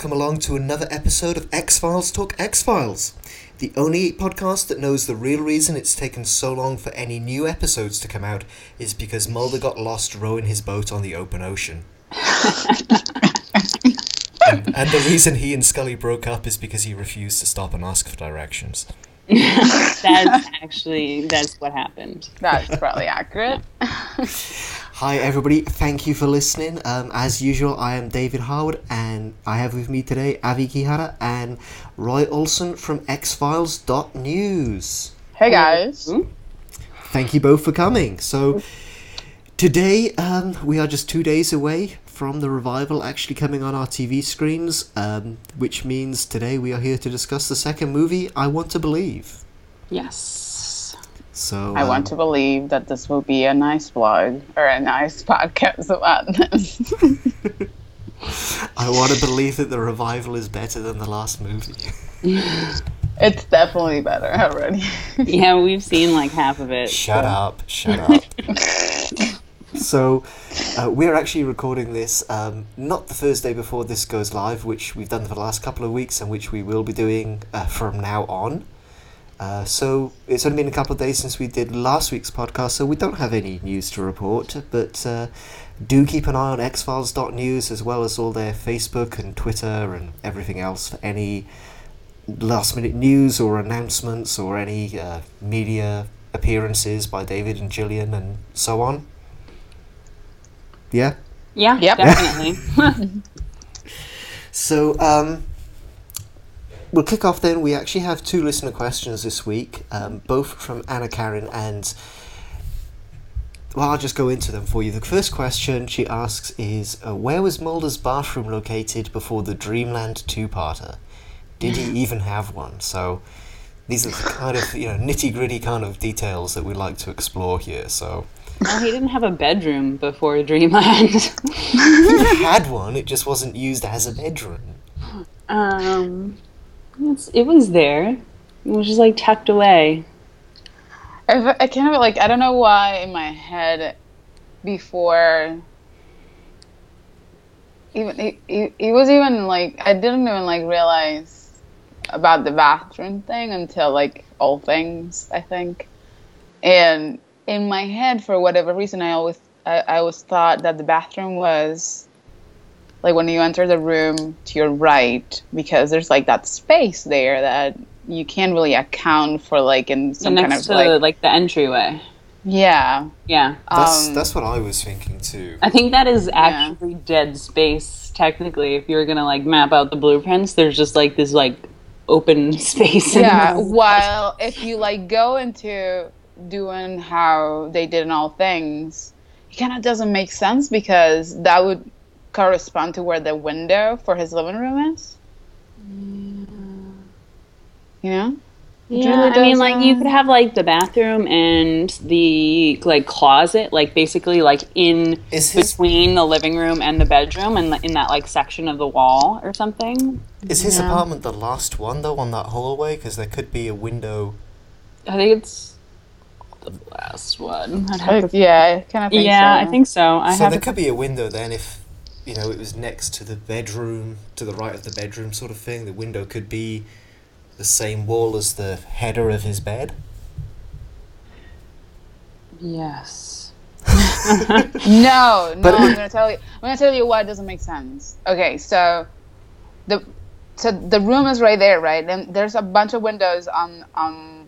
welcome along to another episode of X Files Talk X Files, the only podcast that knows the real reason it's taken so long for any new episodes to come out is because Mulder got lost rowing his boat on the open ocean. and, and the reason he and Scully broke up is because he refused to stop and ask for directions. that's actually that's what happened. That's probably accurate. Hi, everybody. Thank you for listening. Um, as usual, I am David Howard, and I have with me today Avi Kihara and Roy Olson from xfiles.news. Hey guys. Thank you both for coming. So, today um, we are just two days away from the revival actually coming on our TV screens, um, which means today we are here to discuss the second movie, I Want to Believe. Yes. So I want um, to believe that this will be a nice blog or a nice podcast about this. I want to believe that the revival is better than the last movie. it's definitely better already. Yeah, we've seen like half of it. Shut so- up! Shut up! so, uh, we're actually recording this um, not the Thursday before this goes live, which we've done for the last couple of weeks, and which we will be doing uh, from now on. Uh, so it's only been a couple of days since we did last week's podcast, so we don't have any news to report. But uh, do keep an eye on xfiles.news as well as all their Facebook and Twitter and everything else for any last minute news or announcements or any uh, media appearances by David and Gillian and so on. Yeah. Yeah, Yep. definitely. So um, we'll kick off then. We actually have two listener questions this week, um, both from Anna Karen and. Well, I'll just go into them for you. The first question she asks is uh, Where was Mulder's bathroom located before the Dreamland two parter? Did he even have one? So these are the kind of you know nitty gritty kind of details that we like to explore here. So well, he didn't have a bedroom before Dreamland. he had one, it just wasn't used as a bedroom. um, it's, it was there. It was just like tucked away. I, I kind of like I don't know why in my head before even it, it was even like I didn't even like realize about the bathroom thing until like all things I think and in my head for whatever reason I always I, I always thought that the bathroom was like when you enter the room to your right because there's like that space there that you can't really account for like in some next kind of to like like the entryway. yeah Yeah, That's Um, that's what I was thinking too. I think that is actually dead space. Technically, if you're gonna like map out the blueprints, there's just like this like open space. yeah the- while if you like go into doing how they did in all things it kind of doesn't make sense because that would correspond to where the window for his living room is Yeah. you know It Yeah, really I mean, like you could have uh, like the bathroom and the like closet, like basically like in Is his- between the living room and the bedroom, and in that like section of the wall or something. Is his apartment the last one though on that hallway? Because there could be a window. I think it's the last one. I'd have oh, to- yeah i kind of think yeah, so. I think so. I so have. there to- could be a window then if you know it was next to the bedroom, to the right of the bedroom, sort of thing. The window could be the same wall as the header of his bed. yes. No, no, But- I'm gonna tell you. I'm gonna tell you why it doesn't make sense. Okay, so the so the room is right there, right? And there's a bunch of windows on on.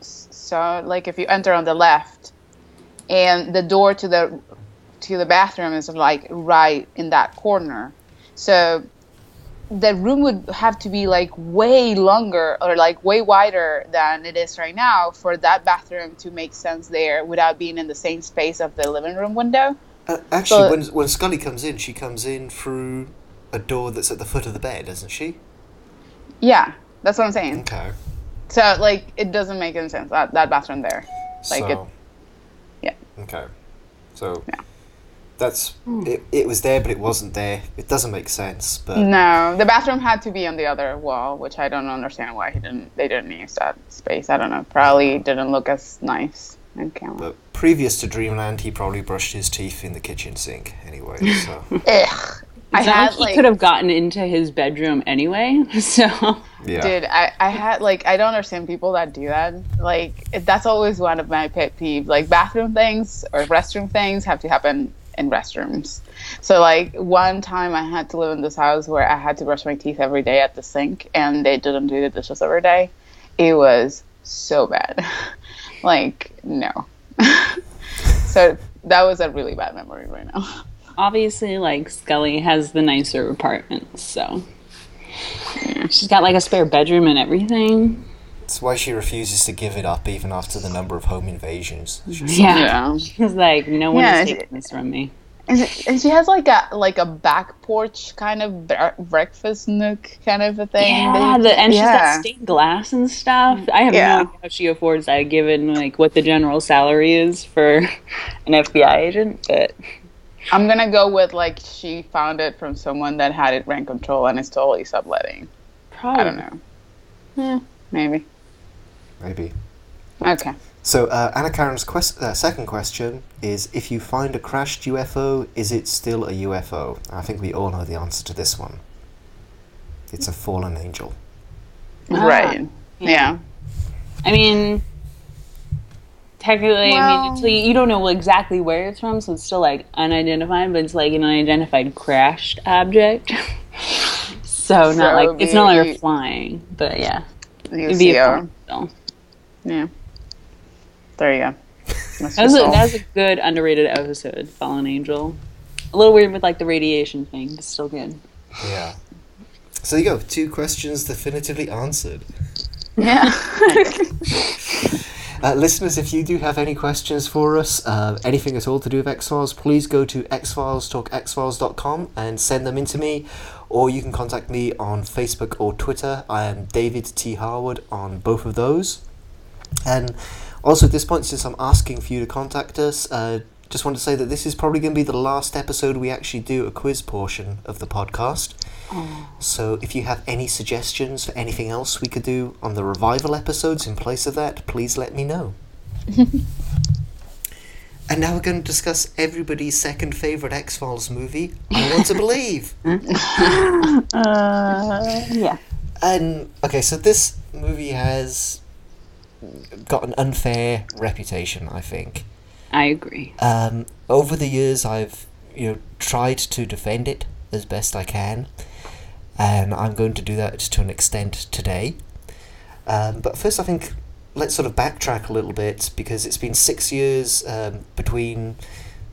So like if you enter on the left, and the door to the to the bathroom is like right in that corner. So the room would have to be like way longer or like way wider than it is right now for that bathroom to make sense there without being in the same space of the living room window. Uh, actually, when when Scully comes in, she comes in through a door that's at the foot of the bed, doesn't she? Yeah, that's what I'm saying. Okay. So like it doesn't make any sense that that bathroom there. Like so, it- yeah. Okay. So Yeah. That's hmm. it. It was there, but it wasn't there. It doesn't make sense, but No, the bathroom had to be on the other wall, which I don't understand why he didn't. They didn't use that space. I don't know. Probably didn't look as nice on camera. but previous to Dreamland, he probably brushed his teeth in the kitchen sink anyway. So Ugh. I It's had like he could have gotten into his bedroom anyway. So yeah, dude, I, I had like, I don't understand people that do that. Like, it, that's always one of my pet peeves. Like, bathroom things or restroom things have to happen in restrooms. So, like, one time I had to live in this house where I had to brush my teeth every day at the sink, and they didn't do the dishes every day. It was so bad. like, no. so that was a really bad memory right now. obviously, like Scully has the nicer apartment, so she's got like a spare bedroom and everything. That's why she refuses to give it up even after the number of home invasions. Yeah, Yeah. she's like, no one Yeah, is taking this from me. And she- and she has like a like a back porch kind of bre- breakfast nook kind of a thing. Yeah, the, and she's got stained glass and stuff. I have Yeah. no idea how she affords that, given like what the general salary is for an FBI agent. But I'm gonna go with like she found it from someone that had it rent control and it's totally subletting. probably I don't know. Yeah, maybe. Maybe. Okay. So uh, Anna Karen's quest- uh, second question is: If you find a crashed UFO, is it still a UFO? I think we all know the answer to this one. It's a fallen angel. Ah, right. Yeah. I mean, technically, I mean, it's like, you don't know exactly where it's from, so it's still like unidentified, but it's like an unidentified crashed object. so, So not like it's no longer maybe- flying, but yeah, You it'd be a fun film. Yeah. There you go. That's That was, a, that was a good underrated episode, Fallen Angel. A little weird with like the radiation thing, but still good. Yeah. So you go. Two questions definitively answered. yeah. Uh, listeners, if you do have any questions for us, uh, anything at all to do with X Files, please go to xfilestalkxfiles.com and send them in to me, or you can contact me on Facebook or Twitter. I am David T. Harwood on both of those. And also, at this point, since I'm asking for you to contact us, uh, just want to say that this is probably going to be the last episode we actually do a quiz portion of the podcast. So if you have any suggestions for anything else we could do on the revival episodes in place of that, please let me know. and now we're going to discuss everybody's second favourite X Files movie, I Want to Believe. Uh, yeah. And okay, so this movie has got an unfair reputation, I think. I agree. Um, over the years, I've you know tried to defend it as best I can, and I'm going to do that to an extent today. Um, but first, I think let's sort of backtrack a little bit because it's been six years um, between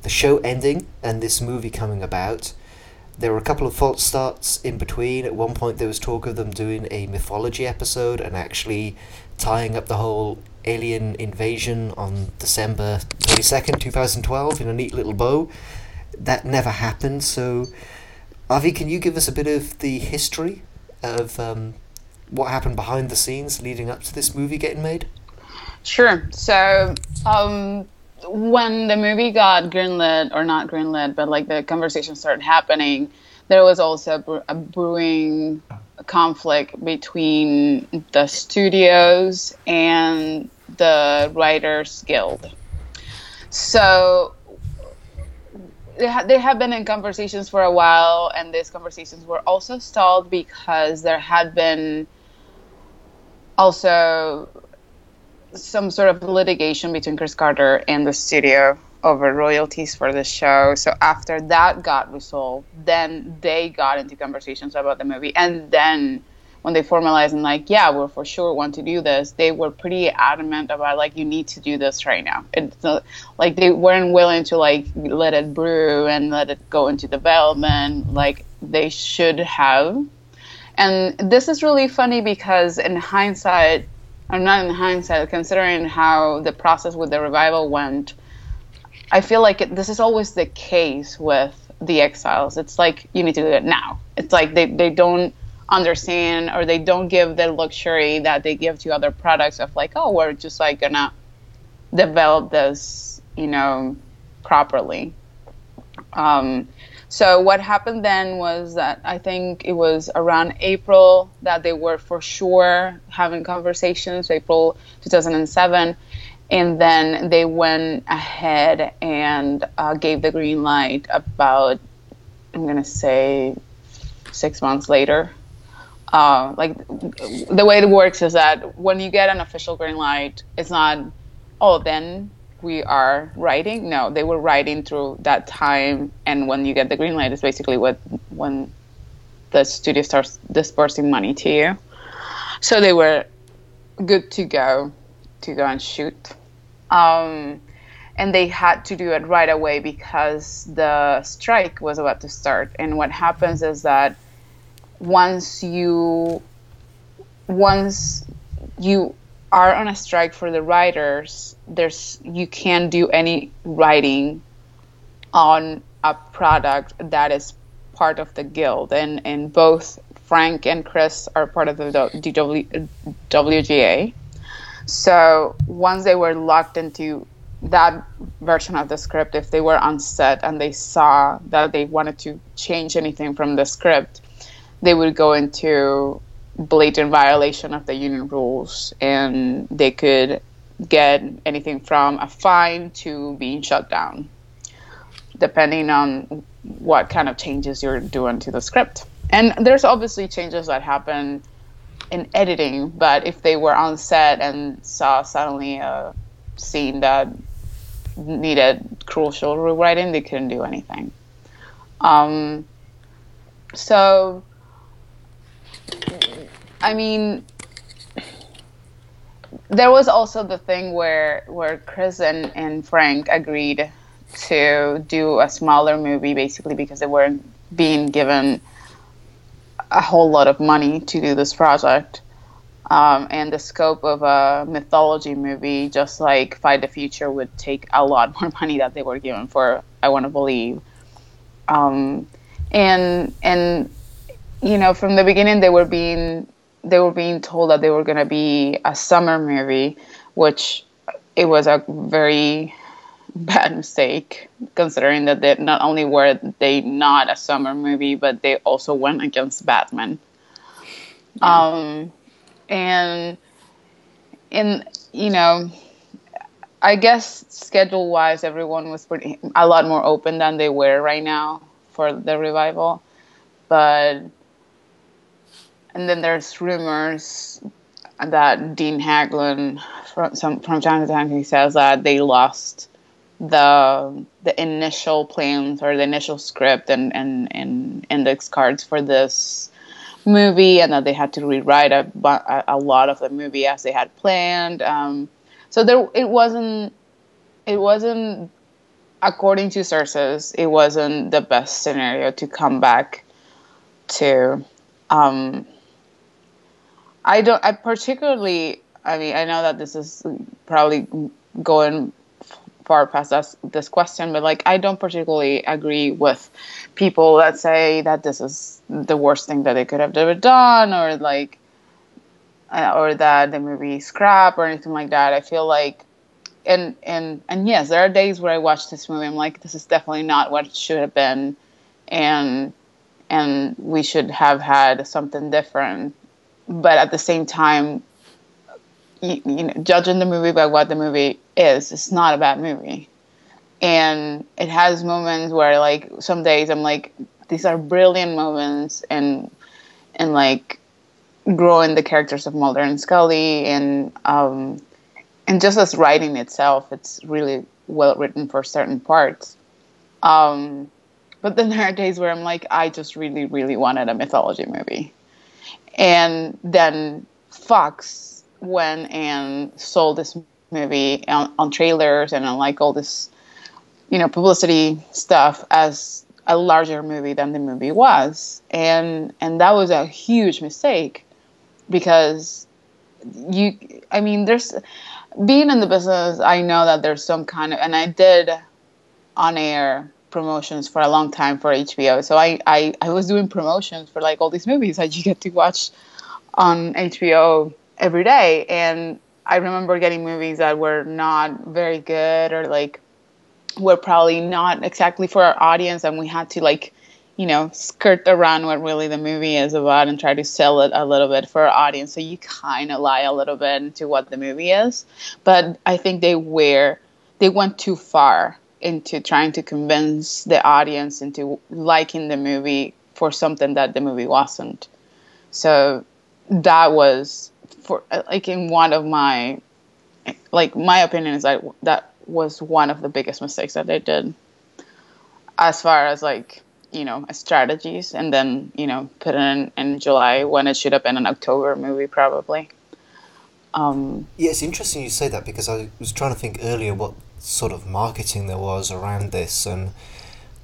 the show ending and this movie coming about. There were a couple of false starts in between. At one point, there was talk of them doing a mythology episode and actually tying up the whole alien invasion on December 22nd, 2012, in a neat little bow. That never happened, so. Avi, can you give us a bit of the history of um, what happened behind the scenes leading up to this movie getting made? Sure. So, um, when the movie got greenlit, or not greenlit, but like the conversation started happening, there was also a, brewing conflict between the studios and the Writers Guild. So, they, they have been in conversations for a while, and these conversations were also stalled because there had been also some sort of litigation between Chris Carter and the studio over royalties for the show. So after that got resolved, then they got into conversations about the movie. And then when they formalized and like, yeah, we're for sure want to do this, they were pretty adamant about like, you need to do this right now. It's not, like they weren't willing to like let it brew and let it go into development like they should have. And this is really funny because in hindsight, or not in hindsight, considering how the process with the revival went, I feel like it, this is always the case with the X Files. It's like you need to do it now. It's like they, they don't understand or they don't give the luxury that they give to other products of like, oh, we're just like gonna develop this, you know, properly. Um, so what happened then was that I think it was around April that they were for sure having conversations, April 2007, and then they went ahead and uh, gave the green light about I'm gonna say six months later. Uh, like the way it works is that when you get an official green light, it's not oh then we are writing. No, they were writing through that time, and when you get the green light, is basically what when the studio starts dispersing money to you. So they were good to go to go and shoot. Um, and they had to do it right away because the strike was about to start. And what happens is that once you once you are on a strike for the writers, there's you can't do any writing on a product that is part of the guild, and and both Frank and Chris are part of the DW, WGA. So once they were locked into that version of the script, if they were on set and they saw that they wanted to change anything from the script, they would go into blatant violation of the union rules and they could get anything from a fine to being shut down depending on what kind of changes you're doing to the script. And there's obviously changes that happen in editing but if they were on set and saw suddenly a scene that needed crucial rewriting they couldn't do anything. Um, so I mean, there was also the thing where where Chris and, and Frank agreed to do a smaller movie basically because they weren't being given a whole lot of money to do this project. Um, and the scope of a mythology movie, just like Fight the Future, would take a lot more money that they were given for. I want to believe, um, and and you know from the beginning they were being they were being told that they were going to be a summer movie, which it was a very bad mistake considering that they not only were they not a summer movie, but they also went against Batman. Um, and in you know, I guess schedule wise, everyone was pretty a lot more open than they were right now for the revival, but and then there's rumors that Dean Haglund, from some from time to time, he says that they lost the the initial plans or the initial script and and, and index cards for this movie, and that they had to rewrite a, a lot of the movie as they had planned. Um, so there, it wasn't it wasn't according to sources, it wasn't the best scenario to come back to. Um, I don't. I particularly. I mean, I know that this is probably going far past us, this question, but like, I don't particularly agree with people that say that this is the worst thing that they could have ever done, or like, uh, or that the movie scrap or anything like that. I feel like, and and and yes, there are days where I watch this movie, I'm like, this is definitely not what it should have been, and and we should have had something different but at the same time, you, you, know, judging the movie by what the movie is, it's not a bad movie. And it has moments where, like, some days I'm like, these are brilliant moments, and and like growing the characters of Mulder and Scully, and um, and just as writing itself, it's really well written for certain parts. Um, but then there are days where I'm like, I just really, really wanted a mythology movie and then Fox went and sold this movie on, on trailers and on like all this, you know, publicity stuff as a larger movie than the movie was, and and that was a huge mistake because you, I mean, there's being in the business. I know that there's some kind of, and I did on air promotions for a long time for HBO. So I, I, I was doing promotions for like all these movies that you get to watch on HBO every day. And I remember getting movies that were not very good or like were probably not exactly for our audience, and we had to like you know skirt around what really the movie is about and try to sell it a little bit for our audience. So you kind of lie a little bit into what the movie is, but I think they were they went too far into trying to convince the audience into liking the movie for something that the movie wasn't. So that was for like in one of my like my opinion is that that was one of the biggest mistakes that they did as far as like you know strategies and then you know put it in in july when it should have been an october movie probably um Yeah, it's interesting you say that because I was trying to think earlier what sort of marketing there was around this, and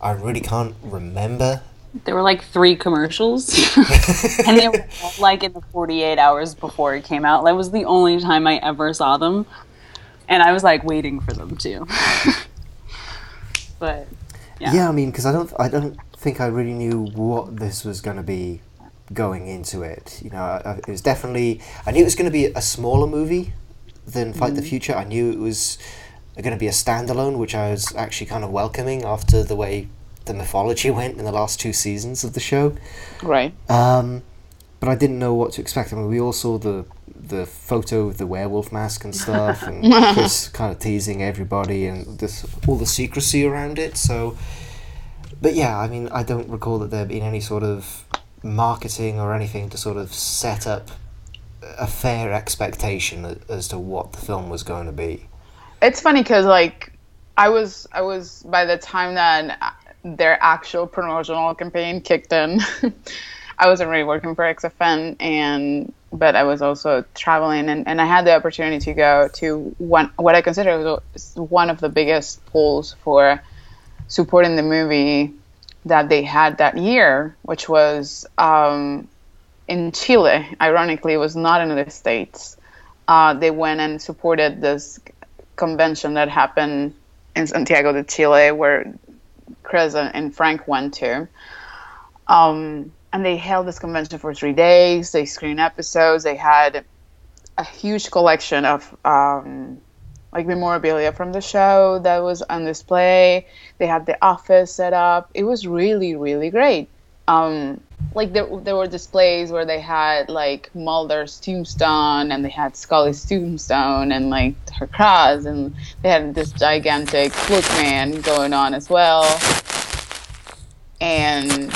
I really can't remember. There were like three commercials, and they were like in the 48 hours before it came out. That was the only time I ever saw them, and I was like waiting for them too. but yeah. Yeah, I mean, because I don't, I don't think I really knew what this was going to be going into it. You know, I, it was definitely. I knew it was going to be a smaller movie than Fight the mm-hmm. Future. I knew it was going to be a standalone, which I was actually kind of welcoming after the way the mythology went in the last two seasons of the show. right Um, but I didn't know what to expect. I mean, we all saw the the photo of the werewolf mask and stuff, and Chris kind of teasing everybody and this all the secrecy around it. So, but yeah, I mean, I don't recall that there being any sort of marketing or anything to sort of set up a fair expectation as to what the film was going to be. It's funny because like i was i was by the time that their actual promotional campaign kicked in i wasn't really working for xfn and but i was also traveling and, and i had the opportunity to go to one what i consider was one of the biggest polls for supporting the movie that they had that year which was um, in chile. Ironically it was not in the states. Uh, they went and supported this convention that happened in Santiago de Chile, where Chris and Frank went to. Um, and they held this convention for three days. They screened episodes. They had a huge collection of um, like memorabilia from the show that was on display. They had the office set up. It was really, really great. Um, like there, there were displays where they had like Mulder's tombstone and they had Scully's tombstone and like her cross and they had this gigantic bookman going on as well. And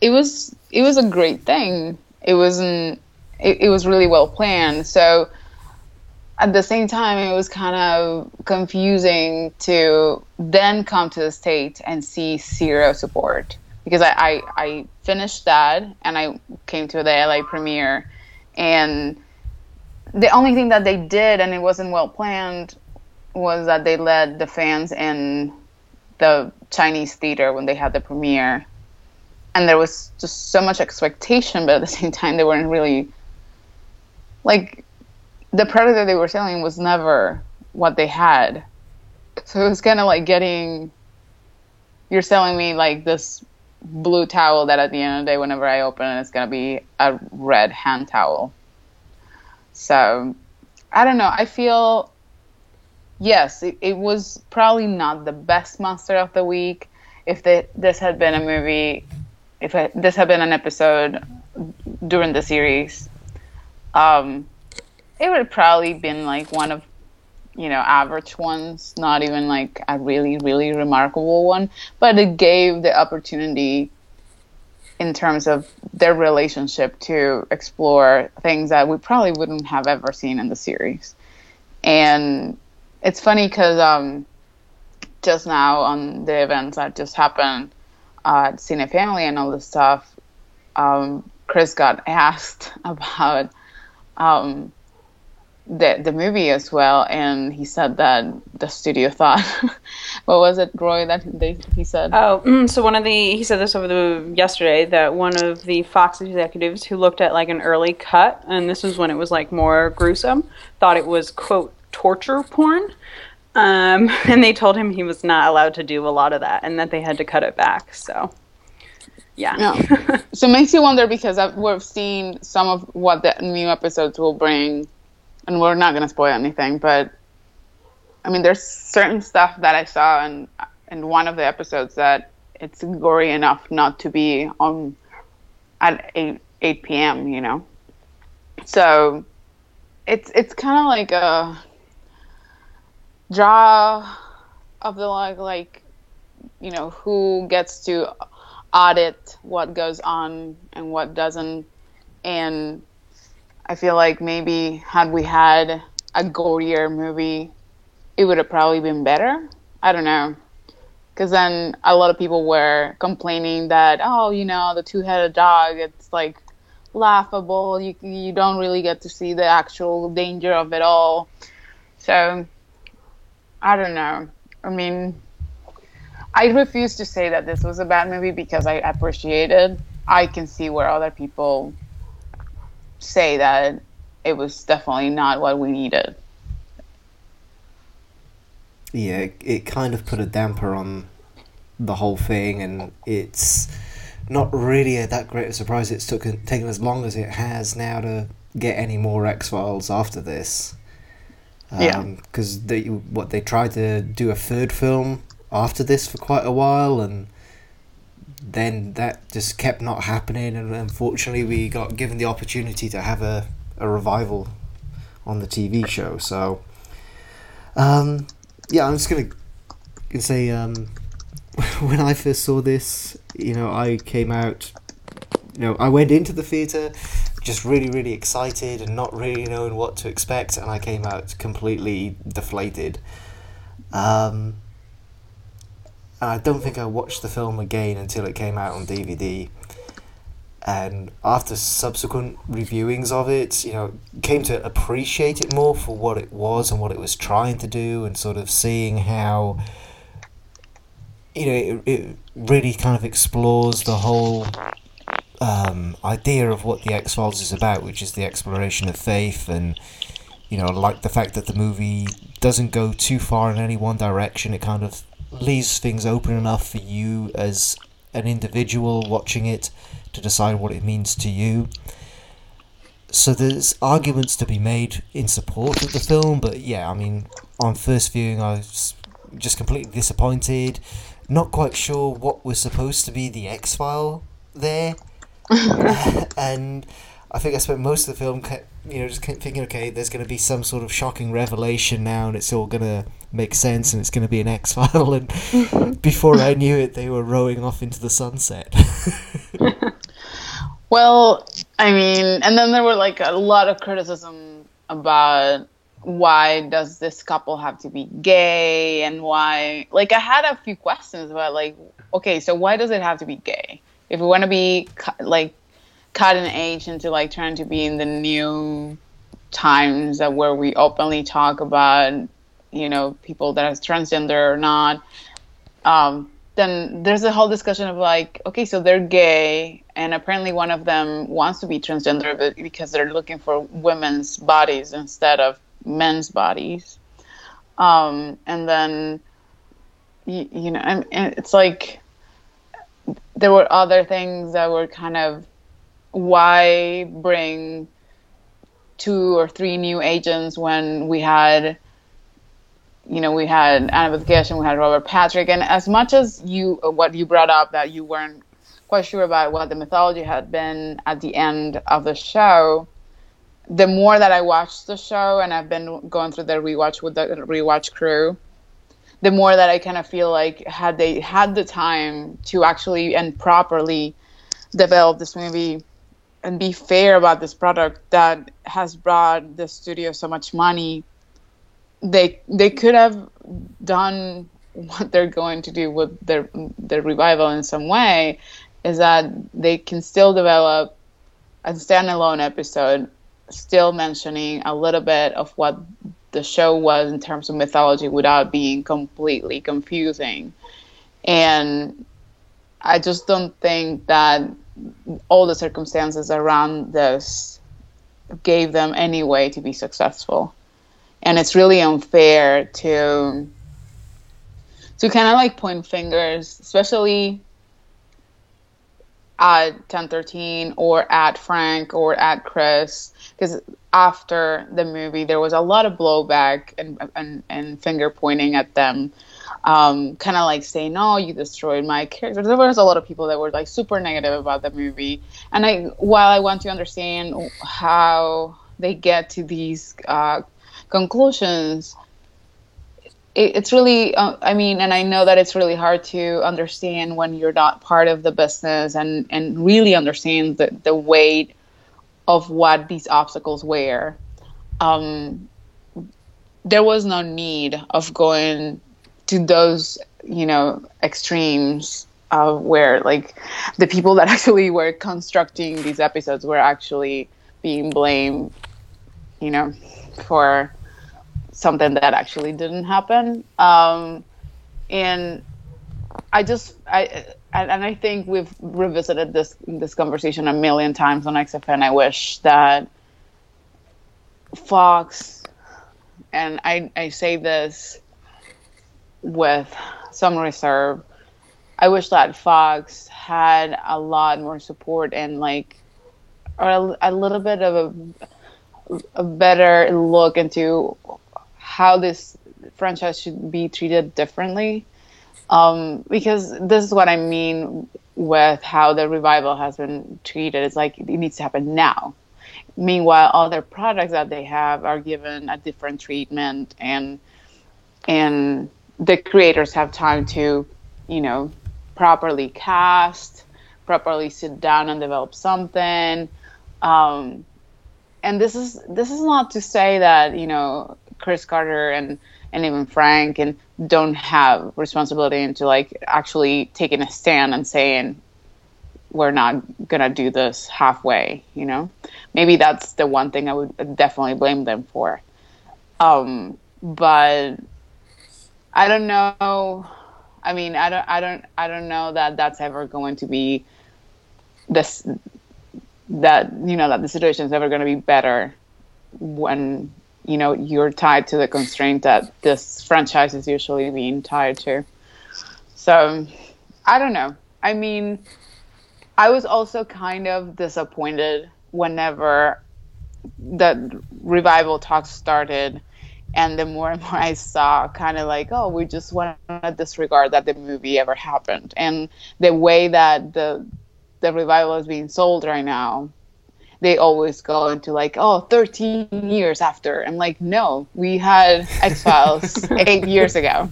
it was it was a great thing. It wasn't it, it was really well planned. So at the same time it was kind of confusing to then come to the state and see zero support because I, I, I finished that and I came to the LA premiere. And the only thing that they did and it wasn't well planned was that they let the fans in the Chinese theater when they had the premiere. And there was just so much expectation but at the same time they weren't really like the product that they were selling was never what they had. So it was kind of like getting you're selling me like this blue towel that at the end of the day whenever i open it it's going to be a red hand towel. So i don't know. I feel yes it, it was probably not the best monster of the week. If this had been a movie if this had been an episode during the series um it would have probably been like one of you know average ones not even like a really really remarkable one but it gave the opportunity in terms of their relationship to explore things that we probably wouldn't have ever seen in the series. And it's funny because um, just now on the events that just happened uh, at Cinefamily and all this stuff, um, Chris got asked about um, the the movie as well, and he said that the studio thought, what was it, Roy? That they he said. Oh, mm, so one of the he said this over the yesterday that one of the Fox executives who looked at like an early cut, and this was when it was like more gruesome, thought it was quote torture porn, um, and they told him he was not allowed to do a lot of that, and that they had to cut it back. So, yeah, Yeah. so it makes you wonder because I've, we've seen some of what the new episodes will bring, and we're not going to spoil anything, but I mean, there's certain stuff that I saw in in one of the episodes that it's gory enough not to be on at 8, 8 p.m. You know, so it's it's kind of like a draw of the like like you know who gets to audit what goes on and what doesn't and i feel like maybe had we had a gorier movie it would have probably been better. I don't know. Because then a lot of people were complaining that oh you know the two-headed dog it's like laughable. You you don't really get to see the actual danger of it all. So i don't know. I mean I refuse to say that this was a bad movie because I appreciated. I can see where other people say that it was definitely not what we needed. Yeah, it, it kind of put a damper on the whole thing, and it's not really a, that great a surprise it's took, taken as long as it has now to get any more X Files after this. Um, Yeah. Because they what they tried to do a third film after this for quite a while, and then that just kept not happening. And unfortunately, we got given the opportunity to have a, a revival on the TV show. So, um, yeah, I'm just gonna, say um, when I first saw this, you know, I came out. You know, I went into the theater just really, really excited and not really knowing what to expect, and I came out completely deflated. Um, I don't think I watched the film again until it came out on DVD. And after subsequent reviewings of it, you know, came to appreciate it more for what it was and what it was trying to do, and sort of seeing how, you know, it, it really kind of explores the whole um, idea of what the X Files is about, which is the exploration of faith, and you know, like the fact that the movie doesn't go too far in any one direction. It kind of leaves things open enough for you as an individual watching it to decide what it means to you. So there's arguments to be made in support of the film, but yeah, I mean, on first viewing, I was just completely disappointed. Not quite sure what was supposed to be the X File there, and I think I spent most of the film, you know, just thinking, okay, there's going to be some sort of shocking revelation now, and it's all going to make sense, and it's going to be an X File. And before I knew it, they were rowing off into the sunset. Well, I mean, and then there were like a lot of criticism about why does this couple have to be gay and why like I had a few questions about like okay, so why does it have to be gay? If we want to be like cut in age into like trying to be in the new times that where we openly talk about you know people that are transgender or not um, then there's a whole discussion of like, okay, so they're gay, and apparently one of them wants to be transgender but because they're looking for women's bodies instead of men's bodies. Um, and then, you, you know, and, and it's like there were other things that were kind of why bring two or three new agents when we had you know, we had Annabeth Gish and we had Robert Patrick. And as much as you, what you brought up, that you weren't quite sure about what the mythology had been at the end of the show, the more that I watched the show, and I've been going through the rewatch with the rewatch crew, the more that I kind of feel like had they had the time to actually and properly develop this movie and be fair about this product that has brought the studio so much money. They they could have done what they're going to do with their their revival in some way is that they can still develop a standalone episode still mentioning a little bit of what the show was in terms of mythology without being completely confusing. And i just don't think that all the circumstances around this gave them any way to be successful. And it's really unfair to to kind of like point fingers especially at 1013 or at frank or at chris because after the movie there was a lot of blowback and and, and finger pointing at them um, kind of like saying no you destroyed my character. There was a lot of people that were like super negative about the movie. And i while i want to understand how they get to these uh, conclusions it, it's really uh, i mean and i know that it's really hard to understand when you're not part of the business and and really understand the, the weight of what these obstacles were um, there was no need of going to those you know extremes uh, where like the people that actually were constructing these episodes were actually being blamed you know for something that actually didn't happen. Um, and I just I and, I think we've revisited this this conversation a million times on XFN. I wish that Fox and I I say this with some reserve. I wish that Fox had a lot more support and like a, a little bit of a, a better look into how this franchise should be treated differently. Um, because this is what I mean with how the revival has been treated. It's like it needs to happen now. Meanwhile, other products that they have are given a different treatment, and and the creators have time to, you know, properly cast, properly sit down and develop something. Um, and this is this is not to say that you know Chris Carter and and even Frank and don't have responsibility into like actually taking a stand and saying we're not gonna do this halfway you know maybe that's the one thing i would definitely blame them for um, but i don't know. I mean i don't i don't i don't know that that's ever going to be this that you know that the situation is ever going to be better when you know you're tied to the constraint that this franchise is usually being tied to. So i don't know. I mean i was also kind of disappointed whenever the revival talks started and the more and more i saw kind of like oh we just want to disregard that the movie ever happened and the way that the the revival is being sold right now they always go into like, oh, 13 years after. I'm like, no, we had X Files eight years ago.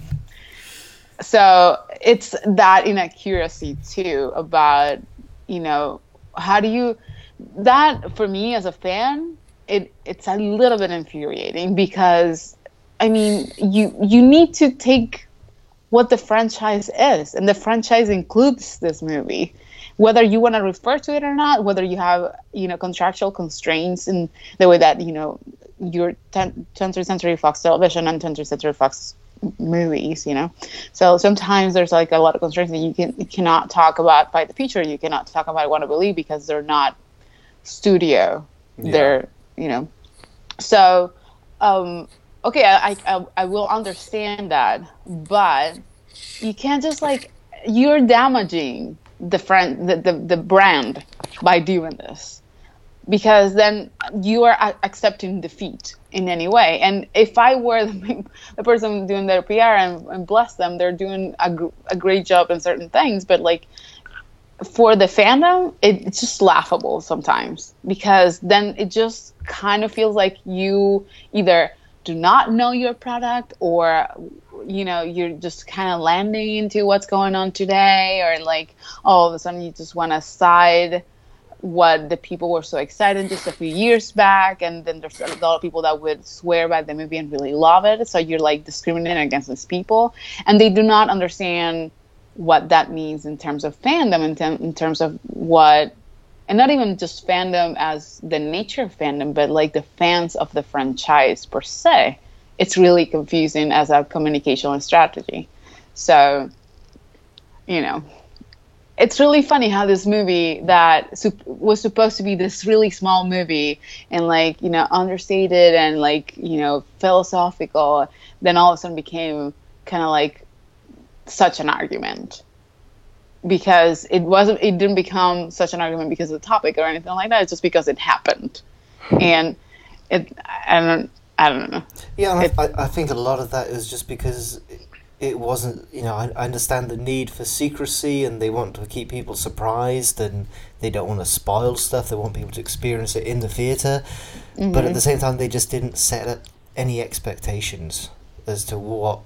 So it's that inaccuracy too about, you know, how do you, that for me as a fan, it it's a little bit infuriating because, I mean, you you need to take what the franchise is, and the franchise includes this movie whether you want to refer to it or not, whether you have you know contractual constraints in the way that you know your 20th Century Fox television and 20th Century Fox movies, you know. So sometimes there's like a lot of constraints that you can you cannot talk about Fight the Future. You cannot talk about Wanna Believe because they're not studio. Yeah. They're you know. So um, okay, I, I I will understand that, but you can't just like you're damaging the friend the, the, the brand by doing this because then you are accepting defeat in any way and if i were the, the person doing their pr and, and bless them they're doing a, a great job in certain things but like for the fandom it, it's just laughable sometimes because then it just kind of feels like you either do not know your product or you know you're just kind of landing into what's going on today or like all of a sudden you just want to side what the people were so excited just a few years back and then there's a lot of people that would swear by the movie and really love it. So you're like discriminating against these people. And they do not understand what that means in terms of fandom in, in terms of what and not even just fandom as the nature of fandom but like the fans of the franchise per se it's really confusing as a communication strategy. So, you know, it's really funny how this movie that sup- was supposed to be this really small movie and like you know understated and like you know philosophical then all of a sudden became kind of like such an argument because it wasn't it didn't become such an argument because of the topic or anything like that it's just because it happened and it I don't I don't know. Yeah, It- I, I, think a lot of that is just because it, it wasn't, you know, I, I understand the need for secrecy and they want to keep people surprised and they don't want to spoil stuff. They want people to experience it in the theatre. But at mm-hmm. the same time, they just didn't set up any expectations as to what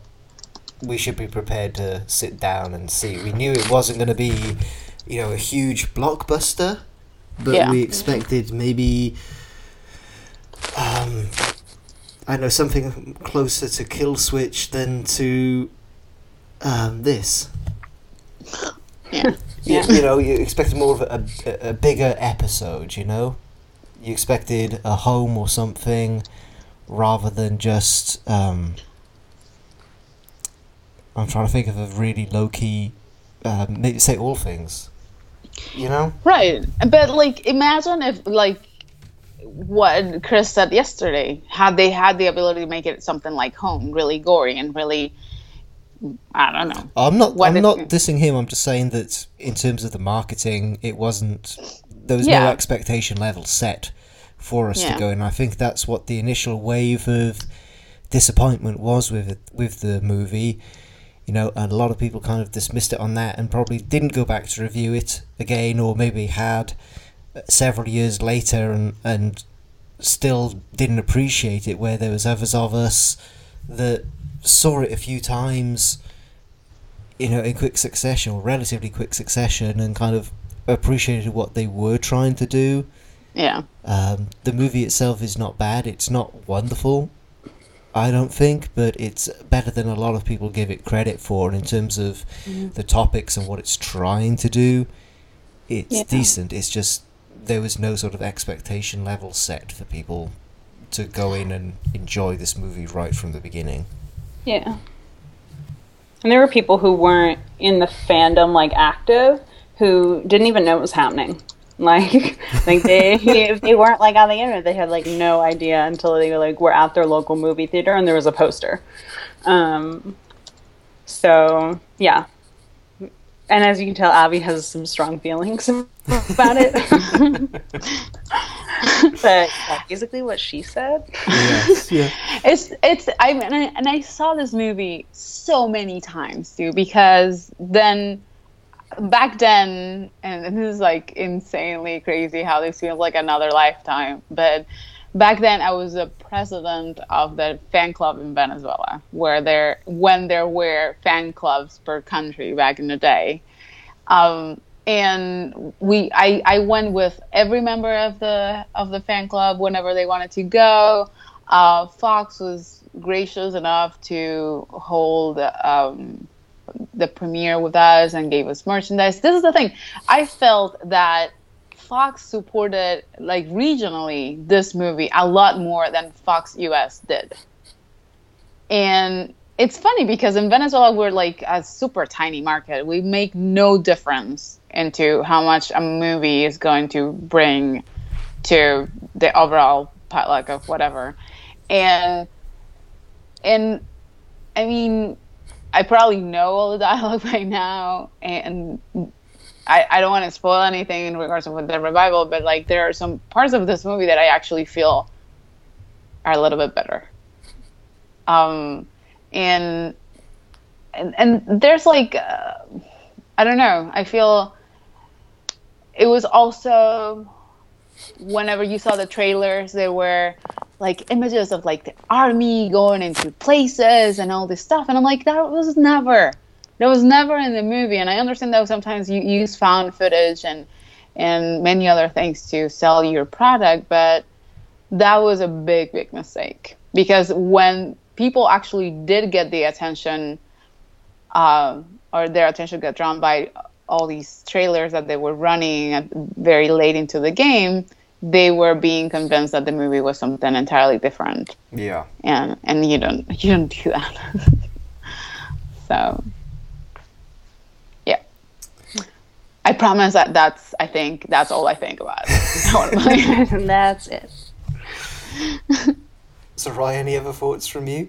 we should be prepared to sit down and see. We knew it wasn't going to be, you know, a huge blockbuster, but Yeah. we expected maybe um, I don't know something closer to Kill Switch than to um, this. Yeah. You, you know, you expected more of a, a, a bigger episode. You know, you expected a home or something rather than just. Um, I'm trying to think of a really low key. Um, say all things. You know. Right. But like imagine if like what Chris said yesterday, had they had the ability to make it something like home, really gory and really I don't know. I'm not. What I'm not dissing him. I'm just saying that in terms of the marketing, it wasn't. There was no expectation level set for us Yeah. to go, and I think that's what the initial wave of disappointment was with with the movie. You know, and a lot of people kind of dismissed it on that, and probably didn't go back to review it again, or maybe had several years later and and still didn't appreciate it. Where there was others of us that saw it a few times you know, in quick succession or relatively quick succession, and kind of appreciated what they were trying to do. Yeah. Um, the movie itself is not bad. It's not wonderful, I don't think, but it's better than a lot of people give it credit for. And in terms of mm. the topics and what it's trying to do, it's Yeah. decent. It's just there was no sort of expectation level set for people to go in and enjoy this movie right from the beginning. Yeah. And there were people who weren't in the fandom like active who didn't even know it was happening. Like, like they if they weren't like on the internet, they had like no idea until they like were at their local movie theater and there was a poster. Um, so yeah, and as you can tell, Abby has some strong feelings about it. but yeah, basically, what she said. Yes, yeah. It's it's I mean, and I, and I saw this movie so many times too because then back then and this is like insanely crazy how this feels like another lifetime but back then I was the president of the fan club in Venezuela where there when there were fan clubs per country back in the day. Um, and we I, I went with every member of the of the fan club whenever they wanted to go. Uh, Fox was gracious enough to hold um, the premiere with us and gave us merchandise. This is the thing. I felt that Fox supported like regionally this movie a lot more than Fox US did. And it's funny because in Venezuela we're like a super tiny market. We make no difference into how much a movie is going to bring to the overall potluck of whatever. And and I mean I probably know all the dialogue by now, and I, I don't want to spoil anything in regards of the revival, but like there are some parts of this movie that I actually feel are a little bit better. Um, and and, and there's like uh, I don't know. I feel it was also whenever you saw the trailers, there were like images of like the army going into places and all this stuff, and I'm like, that was never, that was never in the movie. And I understand that sometimes you use found footage and and many other things to sell your product, but that was a big, big mistake because when people actually did get the attention, uh, or their attention got drawn by all these trailers that they were running very late into the game, they were being convinced that the movie was something entirely different, Yeah. and and you don't you don't do that. so, yeah, I promise that that's I think that's all I think about. That's it. So, Ryan, any other thoughts from you?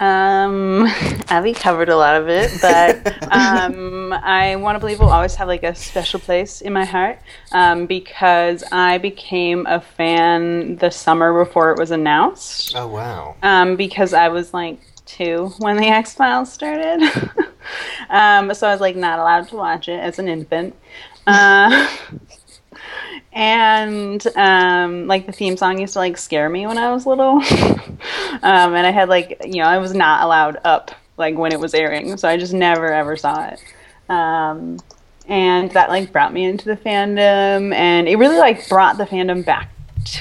Um, Abby covered a lot of it, but um, I want to believe will always have like a special place in my heart um, because I became a fan the summer before it was announced. Oh wow! Um, because I was like two when the X Files started, um, so I was like not allowed to watch it as an infant. Uh, and um, like the theme song used to like scare me when I was little, um, and I had like you know I was not allowed up like when it was airing, so I just never ever saw it. Um, and that like brought me into the fandom, and it really like brought the fandom back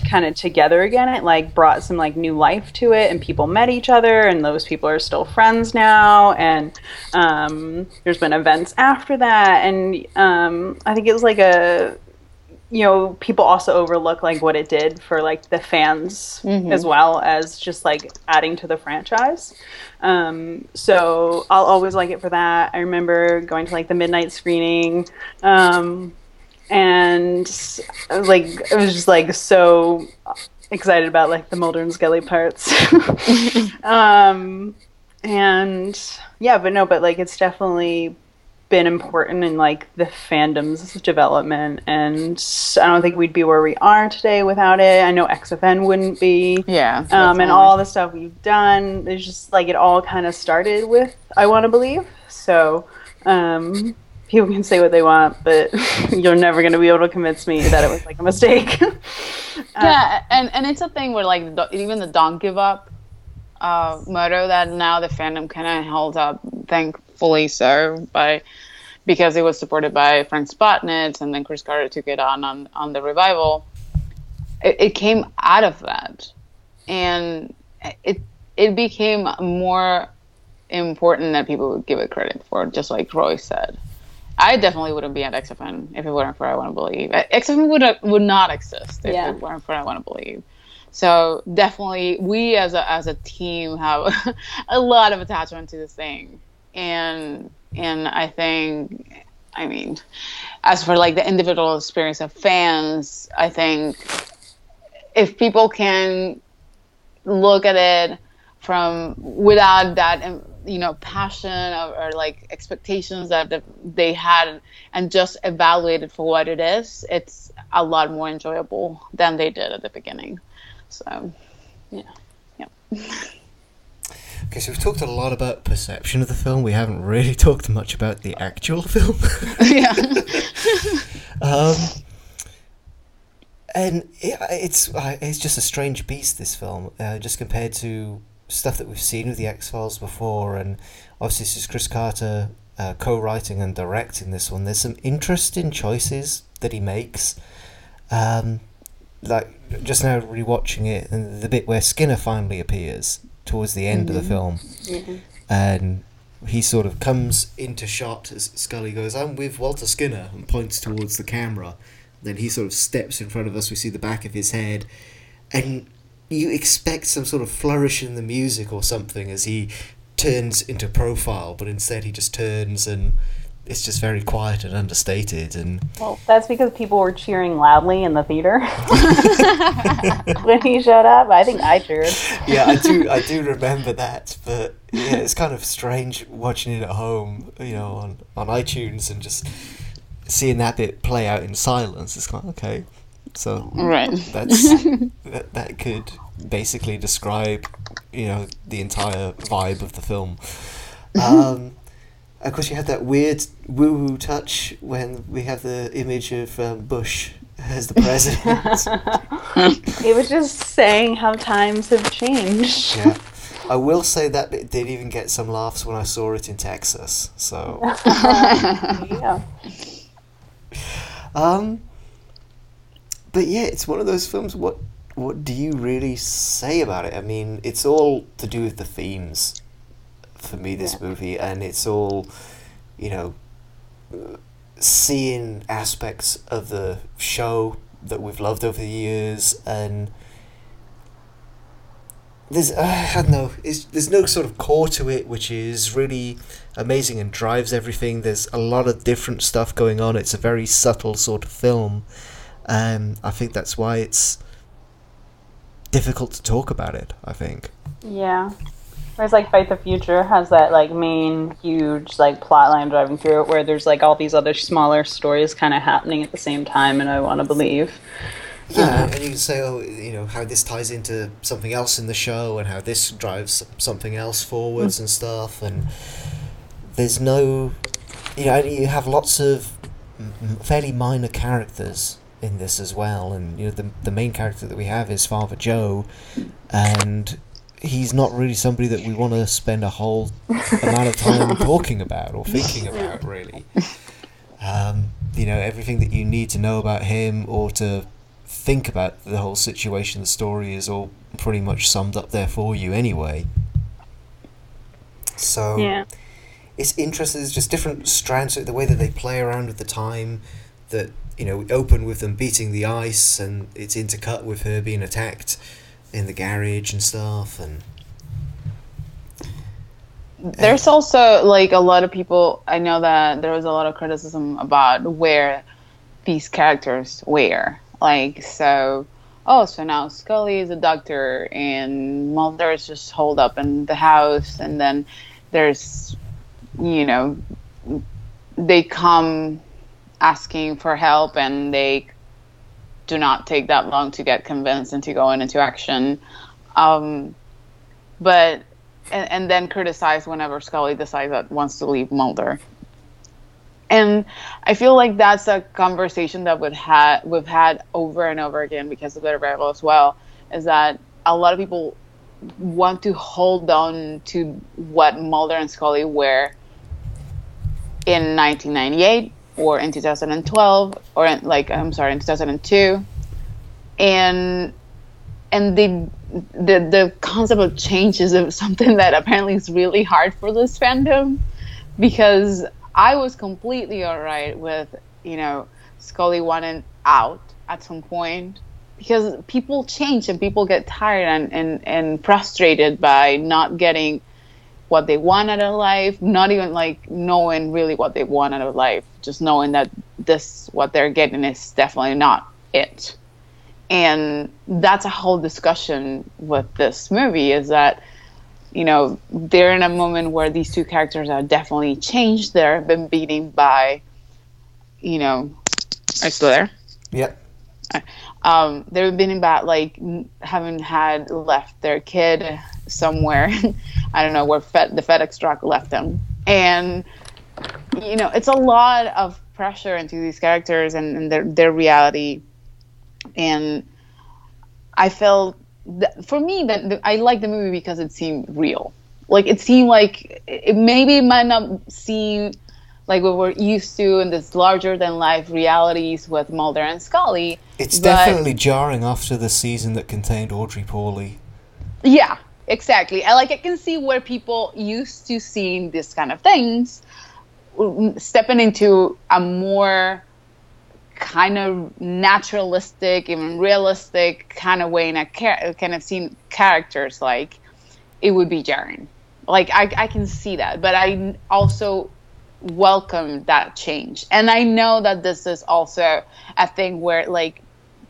kind of together again. It like brought some like new life to it, and people met each other, and those people are still friends now. And um, there's been events after that, and um, I think it was like a you know people also overlook like what it did for like the fans mm-hmm. as well as just like adding to the franchise. Um, so i'll always like it for that. I remember going to like the midnight screening um, and like i was just like so excited about like the mulder and scully parts. Um, and yeah but no but like it's definitely been important in like the fandom's development and I don't think we'd be where we are today without it. I know XFN wouldn't be. Yeah. Um, and all the stuff we've done, it's just like it all kind of started with I want to believe. So um, people can say what they want, but you're never going to be able to convince me that it was like a mistake. yeah, and and it's a thing where like even the don't give up uh, motto that now the fandom kind of held up, thankfully so, by because it was supported by Frank Spotnitz, and then Chris Carter took it on on, on the revival. It, it came out of that, and it it became more important that people would give it credit for, just like Roy said. I definitely wouldn't be at XFN if it weren't for I Want to Believe. XFN would would not exist if yeah. it weren't for I Want to Believe. So definitely, we as a as a team have a lot of attachment to this thing, and and I think, I mean, as for like the individual experience of fans, I think if people can look at it from without that um, you know passion or, or, like expectations that they had and just evaluate it for what it is it's a lot more enjoyable than they did at the beginning. So yeah. Yeah Okay, so we've talked a lot about perception of the film. We haven't really talked much about the actual film. yeah. um, and it, it's uh, it's just a strange beast. This film, uh, just compared to stuff that we've seen with the X Files before, and obviously this is Chris Carter uh, co-writing and directing this one. There's some interesting choices that he makes. Um, like just now rewatching it, and the bit where Skinner finally appears towards the end mm-hmm. of the mm-hmm. film, and he sort of comes into shot as Scully goes, "I'm with Walter Skinner," and points towards the camera. Then he sort of steps in front of us. We see the back of his head, and you expect some sort of flourish in the music or something as he turns into profile, but instead he just turns and it's just very quiet and understated and well that's because people were cheering loudly in the theater. When he showed up i think i cheered. Yeah i do i do remember that but yeah it's kind of strange watching it at home you know on, on itunes and just seeing that bit play out in silence. It's kind of okay so right. that's that, that could basically describe you know the entire vibe of the film. Um, of course, you have that weird woo woo touch when we have the image of um, Bush as the president. it was just saying how times have changed. Yeah. I will say that bit did even get some laughs when I saw it in Texas. So. yeah. Um. But yeah, it's one of those films. What What do you really say about it? I mean, it's all to do with the themes for me this yeah. movie, and it's all, you know, seeing aspects of the show that we've loved over the years, and there's uh, I don't know, there's no sort of core to it, which is really amazing and drives everything. There's a lot of different stuff going on. It's a very subtle sort of film, and I think that's why it's difficult to talk about it. I think. Yeah. Whereas like Fight the Future has that like main huge like plot line driving through it where there's like all these other smaller stories kind of happening at the same time and I want to believe. Yeah, uh, and you can say, oh, you know, how this ties into something else in the show, and how this drives something else forwards and stuff. And there's no, you know, you have lots of fairly minor characters in this as well. And you know, the the main character that we have is Father Joe, and he's not really somebody that we want to spend a whole amount of time talking about or thinking about, really. Um, you know, everything that you need to know about him or to think about the whole situation, the story is all pretty much summed up there for you anyway. So Yeah. it's interesting. There's just different strands, the way that they play around with the time. That you know, we open with them beating the ice, and it's intercut with her being attacked in the garage and stuff. And There's also like a lot of people. I know that there was a lot of criticism about where these characters were. Like so, oh, so now Scully is a doctor and Mulder is just holed up in the house, and then there's, you know, they come asking for help and they do not take that long to get convinced and to go into action. Um, but and, and then criticize whenever Scully decides that wants to leave Mulder. And I feel like that's a conversation that we've had we've had over and over again because of the arrival as well. Is that a lot of people want to hold on to what Mulder and Scully were in 1998 or in 2012 or in, like I'm sorry in 2002, and and the the the concept of change is something that apparently is really hard for this fandom because I was completely alright with you know Scully wanting out at some point because people change and people get tired and, and, and frustrated by not getting what they want out of life, not even like knowing really what they want out of life, just knowing that this what they're getting is definitely not it. And that's a whole discussion with this movie is that you know they're in a moment where these two characters are definitely changed. They're been beaten by, you know, are you still there? yep, um, they've been about like having had left their kid somewhere. I don't know where Fed, the FedEx truck left them, and you know it's a lot of pressure into these characters and, and their their reality. And I felt that for me that the, I like the movie because it seemed real. Like it seemed like it maybe it might not seem like what we're used to in this larger than life realities with Mulder and Scully. it's definitely jarring after the season that contained Audrey Pauley. Yeah, exactly. I like I can see where people used to seeing this kind of things mm, stepping into a more kind of naturalistic, even realistic kind of way in a char- kind of seeing characters like it would be jarring. Like I, I can see that, but I also welcome that change. And I know that this is also a thing where like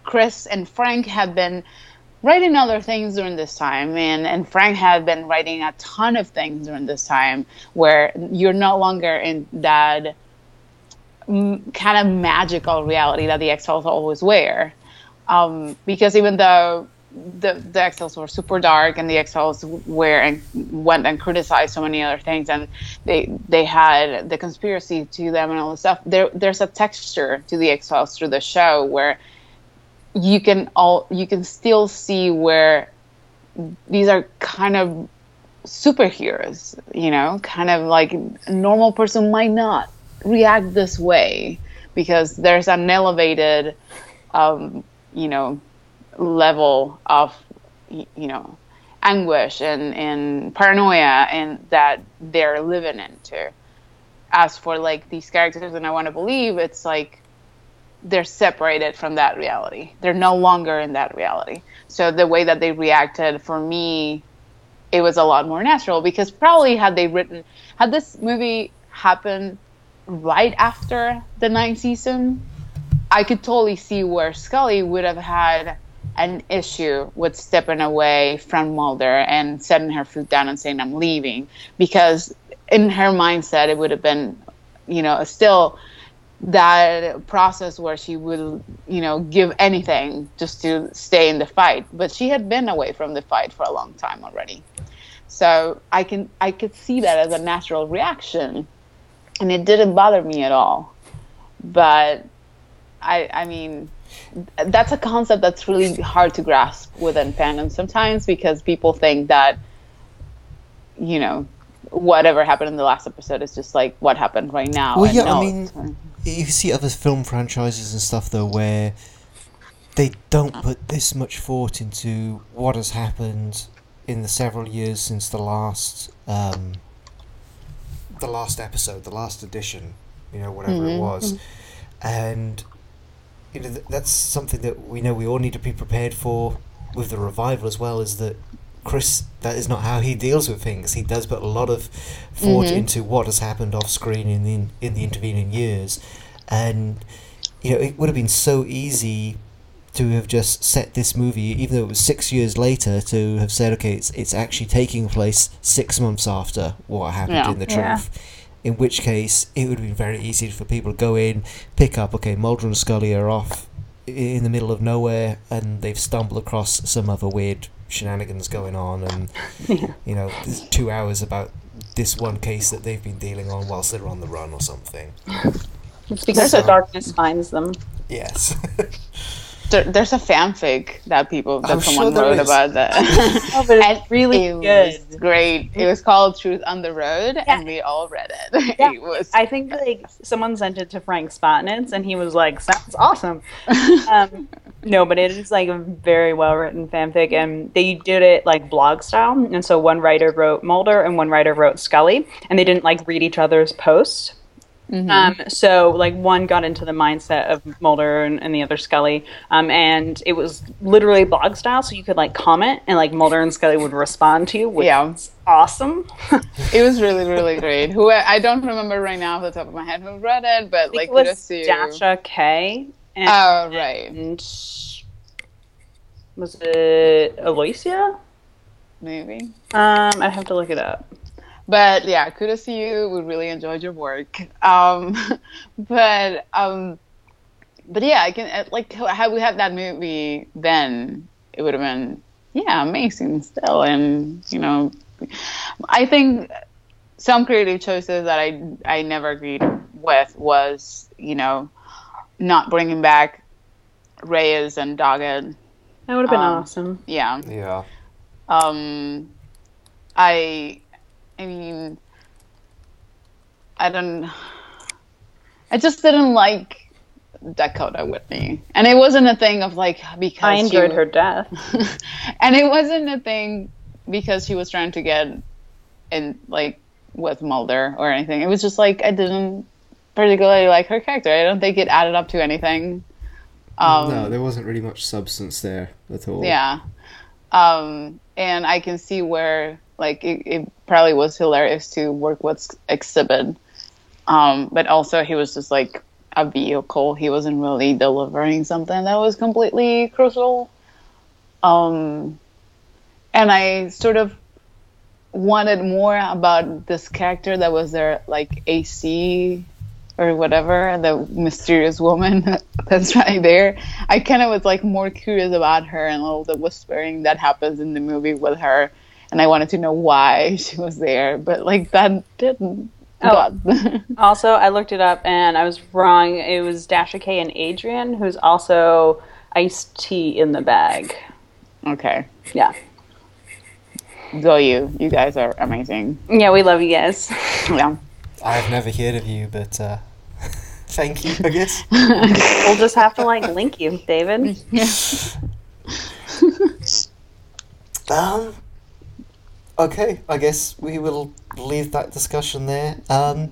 Chris and Frank have been writing other things during this time and, and Frank had been writing a ton of things during this time where you're no longer in that mm, kind of magical reality that the X-Files always were. Um, because even though the the X-Files were super dark and the X-Files were and went and criticized so many other things and they they had the conspiracy to them and all this stuff, there there's a texture to the X-Files through the show where you can all you can still see where these are kind of superheroes you know? Kind of like a normal person might not react this way because there's an elevated um, you know level of you know anguish and, and paranoia and that they're living into. As for like these characters and i want to believe it's like they're separated from that reality. They're no longer in that reality. So the way that they reacted for me, it was a lot more natural because probably had they written, had this movie happened right after the ninth season, I could totally see where Scully would have had an issue with stepping away from Mulder and setting her foot down and saying I'm leaving because in her mindset it would have been you know still that process where she would you know give anything just to stay in the fight. But she had been away from the fight for a long time already. So i can i could see that as a natural reaction. And it didn't bother me at all. But i i mean that's a concept that's really hard to grasp within fandom sometimes because people think that you know whatever happened in the last episode is just like what happened right now Well, yeah, I mean, you see other film franchises and stuff though where they don't put this much thought into what has happened in the several years since the last um, the last episode, the last edition, you know, whatever it was, and you know th- that's something that we know we all need to be prepared for with the revival as well. Is that Chris? That is not how he deals with things. He does put a lot of thought mm-hmm. into what has happened off screen in the in the intervening years, and you know it would have been so easy to have just set this movie, even though it was six years later, to have said, okay, it's it's actually taking place six months after what happened Yeah. in the Yeah. truth. In which case, it would have been very easy for people to go in, pick up, okay, Mulder and Scully are off in the middle of nowhere, and they've stumbled across some other weird shenanigans going on, and you know, two hours about this one case that they've been dealing on whilst they're on the run or something. It's because So- the darkness finds them. Yes. there, there's a fanfic that people that I'm someone there wrote is. about that. Oh, but it's really it good. was great. It was called Truth on the Road, and we all read it. Yeah. It was. I think like someone sent it to Frank Spotnitz, and he was like, "Sounds awesome." um, no, but it is like a very well written fanfic, and they did it like blog style. And so one writer wrote Mulder, and one writer wrote Scully, and they didn't like read each other's posts. Um, so like one got into the mindset of Mulder and, and the other Scully, um, and it was literally blog style. So you could like comment, and like Mulder and Scully would respond to you, which Yeah. is awesome. it was really, really great. Who I, I don't remember right now off the top of my head who read it, but like it was. Dasha K. And, Oh right, and was it Aloysia? maybe. Um, I'd have to look it up. But yeah, kudos to you. We really enjoyed your work. Um, but um, but yeah, I can uh, like had we had that movie then, it would have been yeah amazing still. And you know, I think some creative choices that I I never agreed with was you know not bringing back Reyes and Doggett. That would have been Um, awesome. Yeah. yeah. Um, I, I mean, I don't. I just didn't like Dakota Whitney, and it wasn't a thing of like because I she enjoyed wa- her death. and it wasn't a thing because she was trying to get in like with Mulder or anything. It was just like I didn't particularly like her character. I don't think it added up to anything. Um, no, there wasn't really much substance there at all. yeah. Um, and I can see where like it, it probably was hilarious to work with Xzibit. Um, but also he was just like a vehicle. He wasn't really delivering something that was completely crucial. Um, and I sort of wanted more about this character that was there, like AC or whatever, the mysterious woman that's right there. I kind of was like more curious about her and all the whispering that happens in the movie with her, and I wanted to know why she was there, but like that didn't. Oh. Also, I looked it up and I was wrong. It was Dasha K and Adrian, who's also iced tea in the bag. okay, Yeah. go you. You guys are amazing. Yeah, we love you guys. Yeah. I've never heard of you, but uh, thank you, I guess. We'll just have to like link you, David. Um, okay, I guess we will leave that discussion there. Um,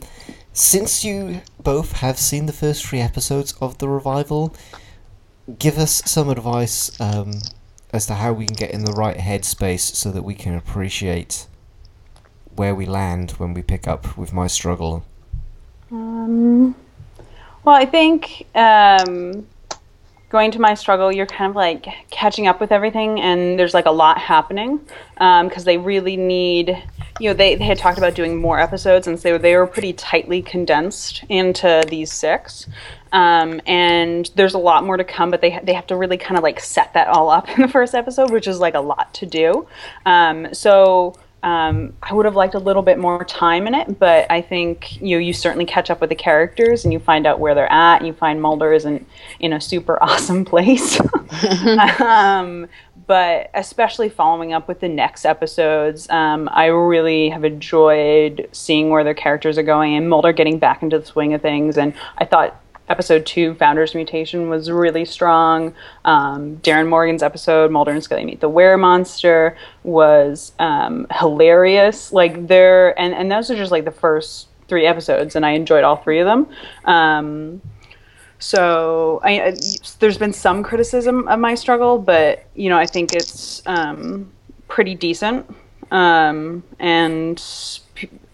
since you both have seen the first three episodes of the revival, give us some advice um, as to how we can get in the right headspace so that we can appreciate where we land when we pick up with my struggle. Um, well, I think um, going to my struggle, you're kind of like catching up with everything, and there's like a lot happening because um, they really need. You know, they, they had talked about doing more episodes, and so they were pretty tightly condensed into these six. Um, and there's a lot more to come, but they they have to really kind of like set that all up in the first episode, which is like a lot to do. Um, so um, I would have liked a little bit more time in it, but I think you know, you certainly catch up with the characters and you find out where they're at. And you find Mulder isn't in a super awesome place. um, but especially following up with the next episodes, um, I really have enjoyed seeing where their characters are going and Mulder getting back into the swing of things. And I thought episode two, Founder's Mutation, was really strong. Um, Darin Morgan's episode, Mulder and Scully Meet the Were Monster, was um, hilarious. Like there, and and those are just like the first three episodes, and I enjoyed all three of them. Um, so I, I, there's been some criticism of my struggle, but you know I think it's um, pretty decent. Um, and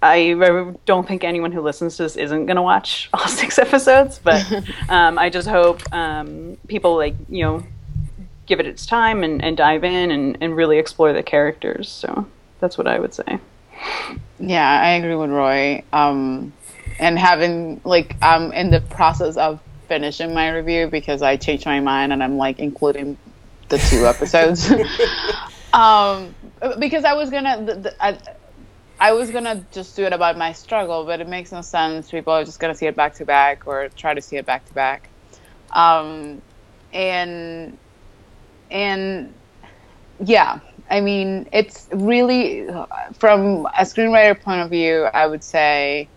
I don't think anyone who listens to this isn't going to watch all six episodes, but um, I just hope um, people like you know give it its time and, and dive in and, and really explore the characters. So that's what I would say. Yeah, I agree with Roy. Um, and having like I'm in the process of finishing my review because I changed my mind and I'm like including the two episodes. um, because I was gonna. The, the, I, I was gonna just do it about my struggle, but it makes no sense. People are just gonna see it back to back or try to see it back to back. Um, and and yeah, I mean, it's really from a screenwriter point of view. I would say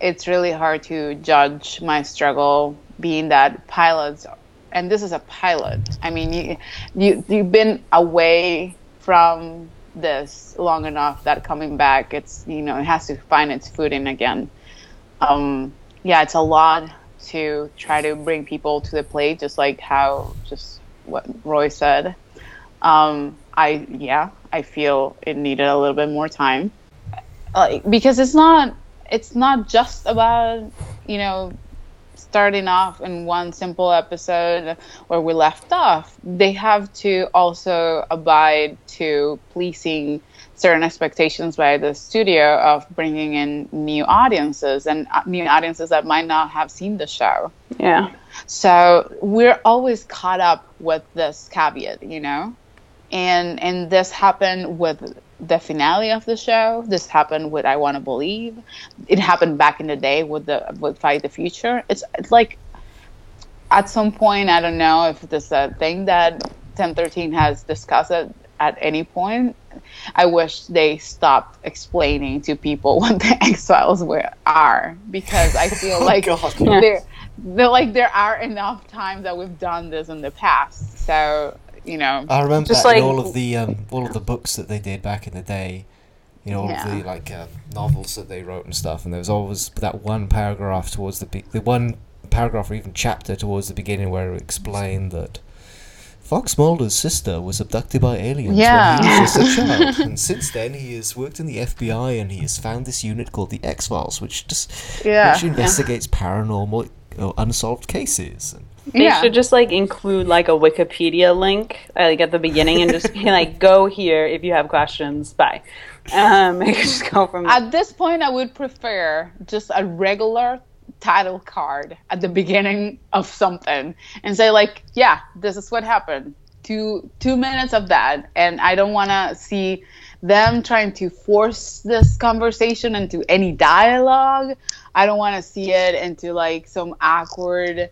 it's really hard to judge my struggle, being that pilots, and this is a pilot. I mean, you you you've been away from this long enough that coming back, it's you know it has to find its footing again. Um, yeah, it's a lot to try to bring people to the plate, just like how just what Roy said. Um, I yeah, I feel it needed a little bit more time, like because it's not it's not just about you know starting off in one simple episode where we left off, they have to also abide to pleasing certain expectations by the studio of bringing in new audiences and uh, new audiences that might not have seen the show. Yeah. So we're always caught up with this caveat, you know? And and this happened with the finale of the show. This happened with I Want to Believe. It happened back in the day with the with Fight the Future. It's it's like at some point I don't know if this is a thing that 1013 has discussed it at any point. I wish they stopped explaining to people what the X Files were are because I feel oh, like there, like there are enough times that we've done this in the past. So you know. I remember just like, all of the um, all of the books that they did back in the day. You know, all yeah. of the like uh, novels that they wrote and stuff, and there was always that one paragraph towards the be- the one paragraph or even chapter towards the beginning where it explained that Fox Mulder's sister was abducted by aliens yeah. when he was just a child, and since then he has worked in the FBI and he has found this unit called the X Files, which just yeah. which investigates yeah. paranormal or unsolved cases. And they yeah. should just like include like a Wikipedia link like at the beginning and just be like, "Go here if you have questions." Bye. Um, just go from. At this point, I would prefer just a regular title card at the beginning of something and say like, "Yeah, this is what happened." Two two minutes of that, and I don't want to see them trying to force this conversation into any dialogue. I don't want to see it into like some awkward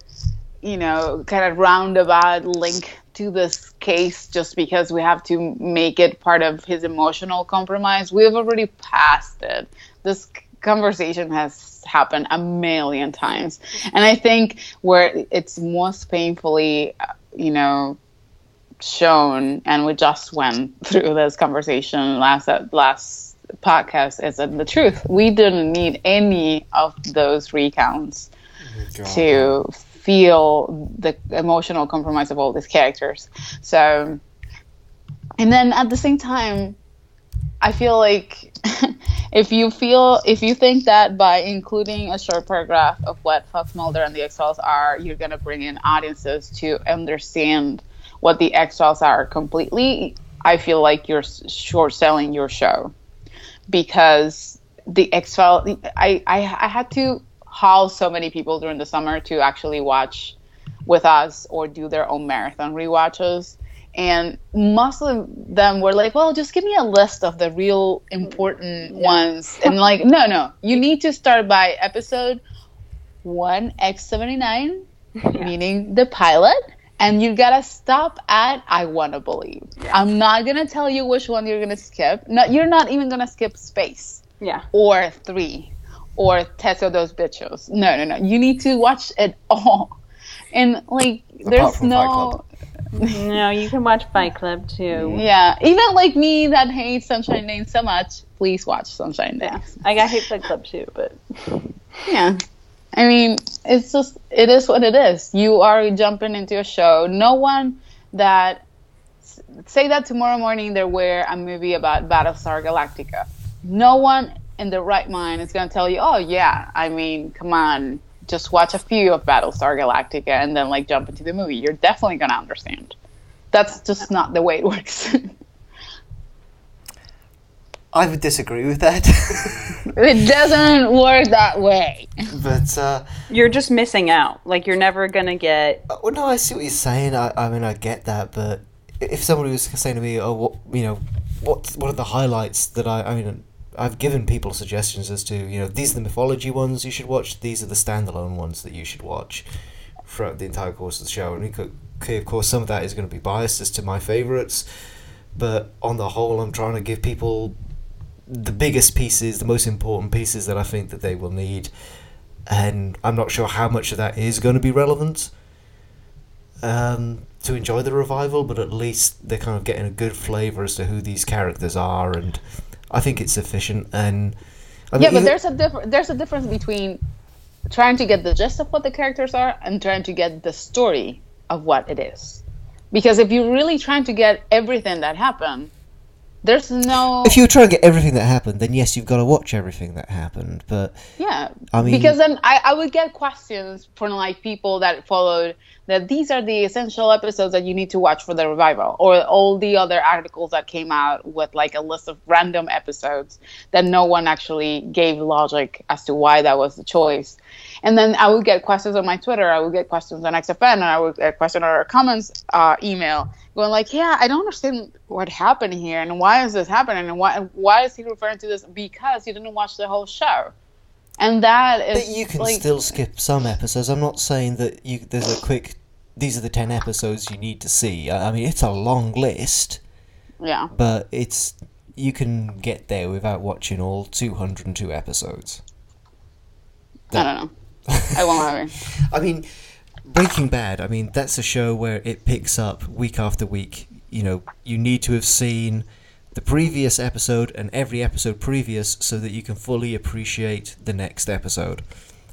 you know, kind of roundabout link to this case just because we have to make it part of his emotional compromise. We've already passed it. This conversation has happened a million times. And I think where it's most painfully, uh, you know, shown, and we just went through this conversation last uh, last podcast, is the truth. We didn't need any of those recounts oh to feel the emotional compromise of all these characters. So, and then at the same time, I feel like if you feel if you think that by including a short paragraph of what Fox Mulder and the X Files are, you're gonna bring in audiences to understand what the X Files are completely, I feel like you're short selling your show because the X Files. I, I I had to haul so many people during the summer to actually watch with us or do their own marathon rewatches. And most of them were like, well, just give me a list of the real important ones. And like, no, no, you need to start by episode 1X79, meaning the pilot. And you gotta stop at I wanna believe. I'm not gonna tell you which one you're gonna skip. No, you're not even gonna skip space Yeah. or three or Teso Dos Bichos. No, no, no. You need to watch it all. And like, there's from Fight no. Club. No, you can watch Fight Club too. Yeah, even like me that hates Sunshine Lane so much, please watch Sunshine Lane. Yeah. I got hate Fight Club too, but Yeah. I mean, it's just, it is what it is. You are jumping into a show. No one that, say that tomorrow morning there were a movie about Battlestar Galactica. No one in the right mind is going to tell you, oh, yeah, I mean, come on, just watch a few of Battlestar Galactica and then like jump into the movie. You're definitely going to understand. That's just not the way it works. I would disagree with that, it doesn't work that way. but uh, you're just missing out. Like you're never gonna get uh, well, no, I see what you're saying. I, I mean, I get that, but if somebody was saying to me, "Oh, what you know, what what are the highlights that I?" I mean, I've given people suggestions as to you know these are the mythology ones you should watch. These are the standalone ones that you should watch throughout the entire course of the show. And could- okay, of course, some of that is going to be biased as to my favorites, but on the whole, I'm trying to give people the biggest pieces, the most important pieces that I think that they will need, and I'm not sure how much of that is going to be relevant um, to enjoy the revival, but at least they're kind of getting a good flavour as to who these characters are, and I think it's sufficient. And I mean, yeah, but even- there's a different there's a difference between trying to get the gist of what the characters are and trying to get the story of what it is. Because if you're really trying to get everything that happened, there's no if you try to get everything that happened, then yes, you've got to watch everything that happened. But yeah. I mean- because then I, I would get questions from like people that followed that these are the essential episodes that you need to watch for the revival, or all the other articles that came out with like a list of random episodes that no one actually gave logic as to why that was the choice. And then I would get questions on my Twitter, I would get questions on XFN, and I would get questions on our comments uh, email going like, "Yeah, I don't understand what happened here, and why is this happening, and why why is he referring to this? Because you didn't watch the whole show." And that is But you can like, still skip some episodes. I'm not saying that you there's a quick. These are the ten episodes you need to see. I I mean, it's a long list, yeah. but it's you can get there without watching all 202 episodes. I don't know. I won't have it. I mean, Breaking Bad. I mean, that's a show where it picks up week after week. You know, you need to have seen the previous episode and every episode previous so that you can fully appreciate the next episode.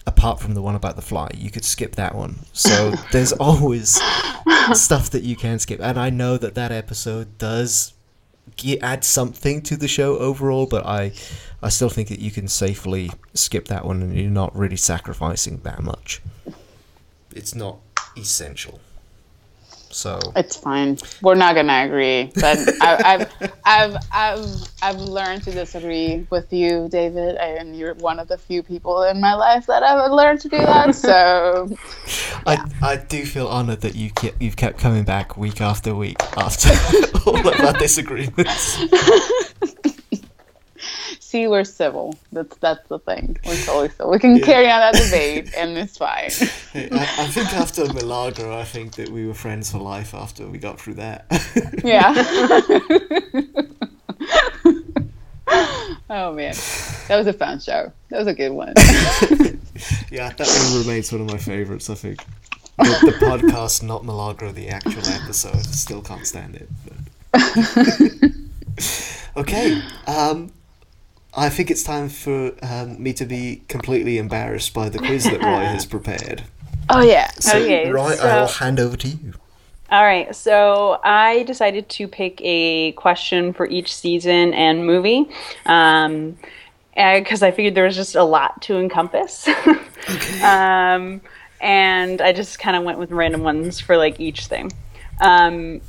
Apart from the one about the fly, you could skip that one. So there's always stuff that you can skip, and I know that that episode does ge- add something to the show overall, but I, I still think that you can safely skip that one, and you're not really sacrificing that much. It's not essential. So It's fine. We're not gonna agree, but I, I've, I've, I've, I've learned to disagree with you, David, and you're one of the few people in my life that I've learned to do that. So I, I do feel honoured that you kept, you've kept coming back week after week after all of our disagreements. See, we're civil. That's that's the thing. We're totally civil. We can carry on that debate, and it's fine. I, I think after Milagro, I think that we were friends for life after we got through that. Yeah. oh man, that was a fun show. That was a good one. yeah, that one remains one of my favourites, I think. The, the podcast, not Milagro, the actual episode. Still can't stand it. Okay, um, I think it's time for um, me to be completely embarrassed by the quiz that Roy has prepared. Oh yeah. So, Okay, Roy, I will hand over to you. All right, so I decided to pick a question for each season and movie. Um, because I figured there was just a lot to encompass. um, and I just kind of went with random ones for like each thing. Um,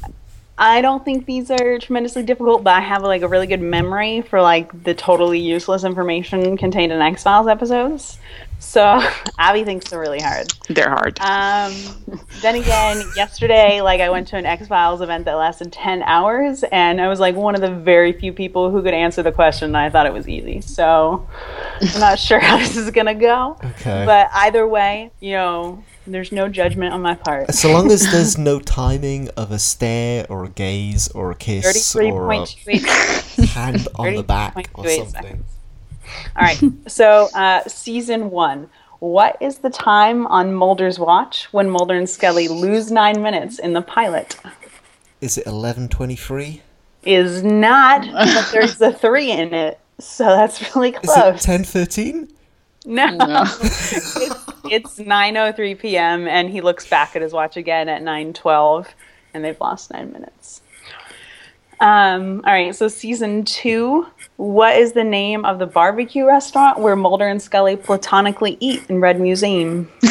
I don't think these are tremendously difficult, but I have like a really good memory for like the totally useless information contained in X Files episodes. So Abby thinks they're really hard. They're hard. Um, then again, yesterday, like I went to an X Files event that lasted ten hours, and I was like one of the very few people who could answer the question. And I thought it was easy, so I'm not sure how this is gonna go. Okay. But either way, you know, there's no judgment on my part. So long as there's no timing of a stare or a gaze or a kiss or a point two eight. hand on the back or something. seconds. All right. So, uh, season one. What is the time on Mulder's watch when Mulder and Scully lose nine minutes in the pilot? Is it 11:23? Is not, but there's a three in it, so that's really Is close. it 10:13? no, No. it's, it's 9:03 p.m. and he looks back at his watch again at 9:12, and they've lost nine minutes. Um, all right, so season two. What is the name of the barbecue restaurant where Mulder and Scully platonically eat in Red Museum?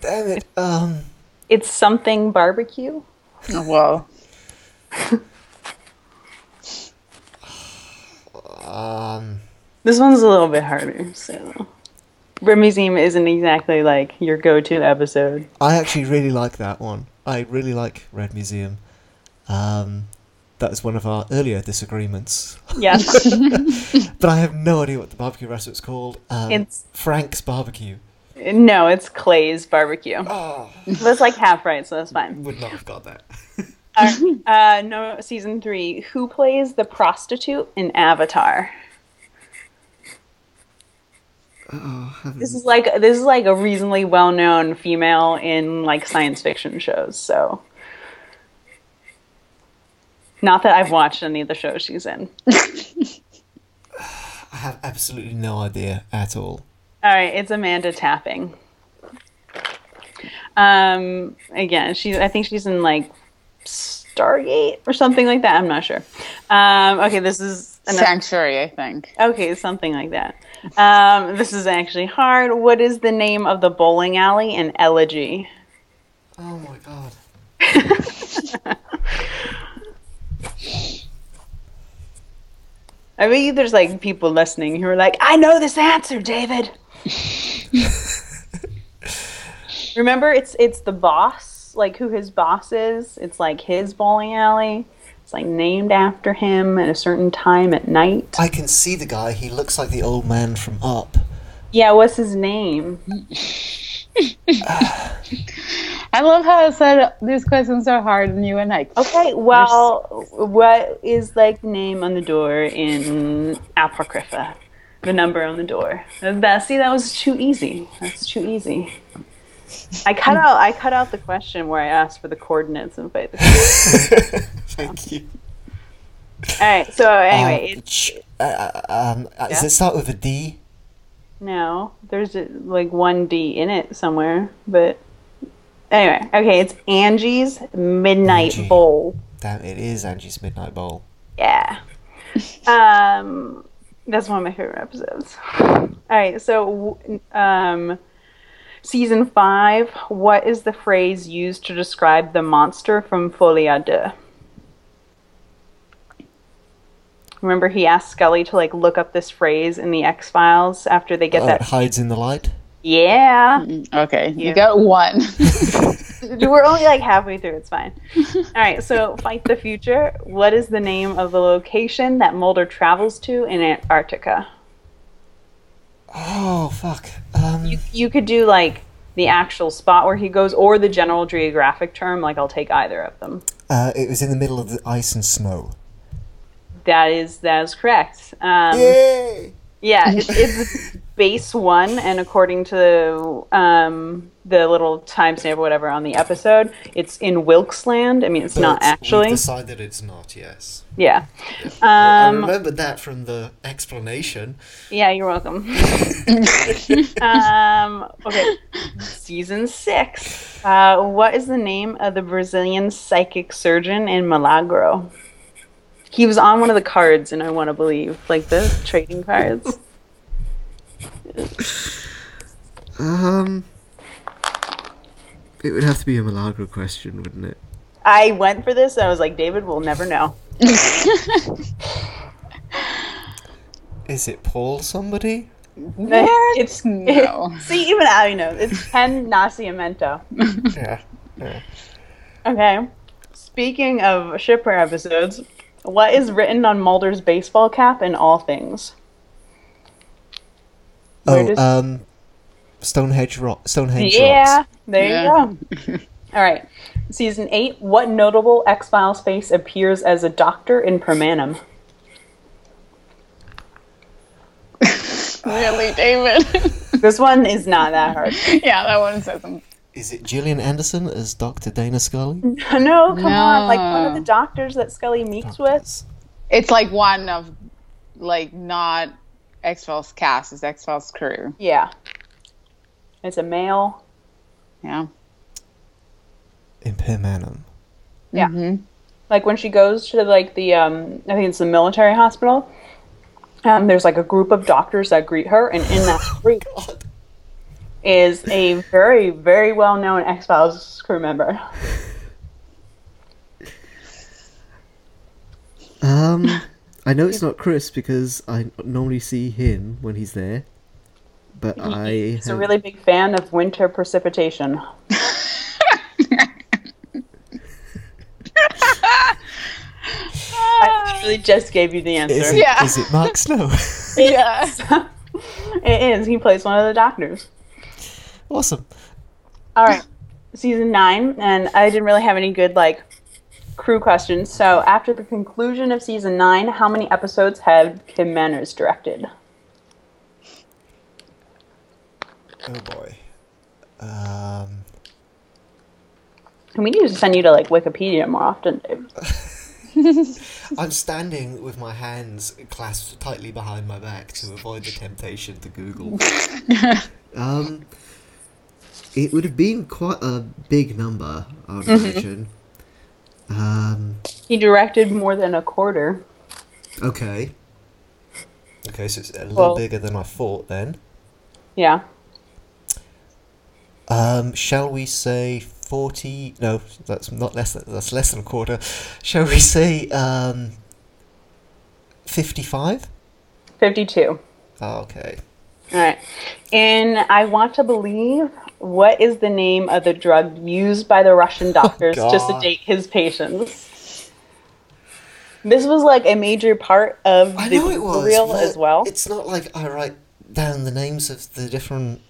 Damn it. Um It's something barbecue. Oh, Whoa. um This one's a little bit harder. So, Red Museum isn't exactly like your go-to episode. I actually really like that one. I really like Red Museum. Um that was one of our earlier disagreements. Yes, But I have no idea what the barbecue restaurant's called. Um, It's- Frank's Barbecue. no, it's Clay's barbecue. Oh, That's like half right, so that's fine. would not have got that. Uh, no, season three. Who plays the prostitute in Avatar? This is like this is like a reasonably well-known female in like science fiction shows. So, not that I've watched any of the shows she's in. I have absolutely no idea at all. All right, it's Amanda Tapping. Um, again, she's I think she's in like Stargate or something like that. I'm not sure. Um, okay, this is another, Sanctuary, I think. okay, something like that. Um, this is actually hard. What is the name of the bowling alley in Elegy? Oh my god. I bet you there's like people listening who are like, I know this answer, David. Remember, it's it's the boss, like who his boss is. It's like his bowling alley. It's like named after him at a certain time at night. I can see the guy. He looks like the old man from Up. Yeah, what's his name? I love how I said these questions are hard and you and like, Okay, well, what is like the name on the door in Apocrypha? The number on the door. That see, that was too easy. That's too easy. I cut out. I cut out the question where I asked for the coordinates and fight the. Thank you. All right. So anyway, Um, ch- uh, uh, um, uh, does it start with a D? no. There's a, like one D in it somewhere, but anyway. Okay, it's Angie's Midnight Angie. Bowl. Damn, it is Angie's Midnight Bowl. Yeah. Um, that's one of my favorite episodes. All right, so um, season five. What is the phrase used to describe the monster from Folie à Deux? Remember, he asked Scully to like look up this phrase in the X Files after they get Oh, that. hides in the light. Yeah, okay, Yeah. you got one. we're only like halfway through. It's fine. All right, so fight the future. What is the name of the location that Mulder travels to in Antarctica? Oh fuck. Um, You, you could do like the actual spot where he goes, or the general geographic term. Like I'll take either of them. uh, it was in the middle of the ice and snow. That is that is correct. Um, Yay! Yeah, it's, it's base one, and according to um, the little timestamp or whatever on the episode, it's in Wilkes Land. I mean, it's not actually. We've decided it's not. Yes. Yeah. I Um, remembered that from the explanation. yeah, you're welcome. um, okay, season six. Uh, what is the name of the Brazilian psychic surgeon in Milagro? He was on one of the cards, and I want to believe, like the trading cards. Um, it would have to be a Milagro question, wouldn't it? I went for this, and I was like, David will never know. Is it Paul somebody? It's No. see, even I know it's Ken Nascimento. Yeah. yeah. Okay. Speaking of shipware episodes, what is written on Mulder's baseball cap in all things? Where Oh, does- um, Stonehenge rock. Stonehenge Yeah, rocks. there Yeah. you go. All right. Season 8. What notable X Files face appears as a doctor in Per Manum? really, David? This one is not that hard. yeah, that one says something. Is it Gillian Anderson as Dr. Dana Scully? no, come on. Like one of the doctors that Scully meets with. It's like one of, like, not X Files cast, it's X Files crew. Yeah. It's a male. Yeah. In Per Manum. Yeah. Mm-hmm. Like when she goes to like the um I think it's the military hospital. Um, there's like a group of doctors that greet her, and in that group is a very, very well known X Files crew member. Um, I know it's not Chris because I normally see him when he's there, but I. He's a really big fan of winter precipitation. I literally just gave you the Is answer. it, Yeah. is it Mark Snow? Yeah. it is. He plays one of the doctors. Awesome. All right, season nine, and I didn't really have any good like crew questions. So after the conclusion of season nine, how many episodes have Kim Manners directed? Oh boy. Um, And we need to send you to like Wikipedia more often, Dave. I'm standing with my hands clasped tightly behind my back to avoid the temptation to Google. um, it would have been quite a big number, I would imagine. Um, He directed more than a quarter. okay. Okay, so it's a little Well- bigger than I thought then. Yeah. Um, shall we say forty? No, that's not less. Than, that's less than a quarter. Shall we say um, fifty-five? 52. Oh, okay. All right. And I want to believe what is the name of the drug used by the Russian oh, doctors to God. sedate his patients? This was like a major part of I the know it was. reel as well. It's not like I write down the names of the different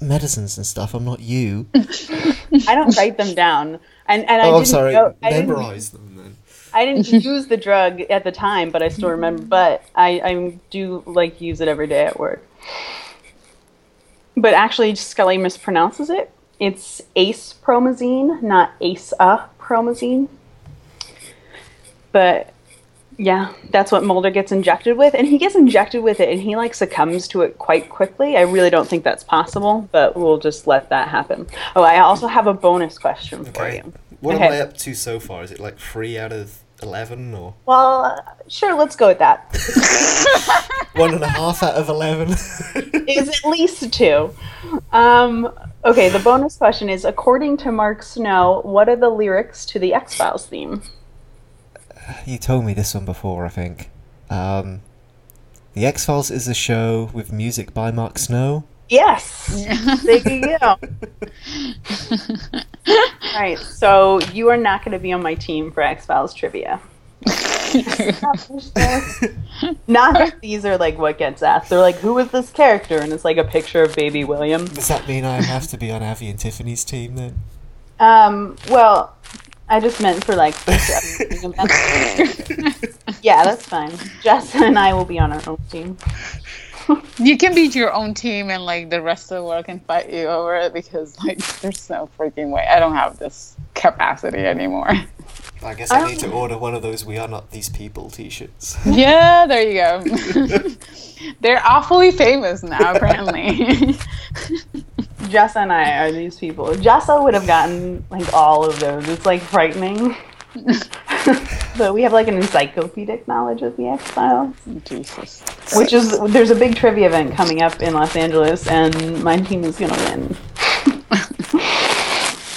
medicines and stuff. I'm not you. I don't write them down. And and I oh, didn't I'm sorry. know- I didn't, Memorize them then. I didn't use the drug at the time, but I still remember. But I, I do like use it every day at work. But actually, Scully mispronounces it. It's ace promazine, not ace a promazine. But yeah, that's what Mulder gets injected with, and he gets injected with it, and he like succumbs to it quite quickly. I really don't think that's possible, but we'll just let that happen. Oh, I also have a bonus question for Okay. you. What Okay. am I up to so far? Is it like three out of eleven or Well, uh, sure, let's go with that. one and a half out of eleven? is at least two. Um, okay, the bonus question is according to Mark Snow, what are the lyrics to the X Files theme? you told me this one before, I think. Um, the X Files is a show with music by Mark Snow. Yes! there you go. Alright, so you are not going to be on my team for X Files trivia. not that these are like what gets asked. They're like, who is this character? And it's like a picture of baby William. Does that mean I have to be on Avi and Tiffany's team then? Um, well, I just meant for like. yeah, that's fine. Jess and I will be on our own team. You can beat your own team and like the rest of the world can fight you over it because like there's no freaking way. I don't have this capacity anymore. I guess I I, need to order one of those "We Are Not These People" T-shirts. yeah, there you go. They're awfully famous now, apparently. Jessa and I are these people. Jessa would have gotten like all of those. It's like frightening. but we have like an encyclopedic knowledge of the X Files, Jesus. which is there's a big trivia event coming up in Los Angeles, and my team is gonna win.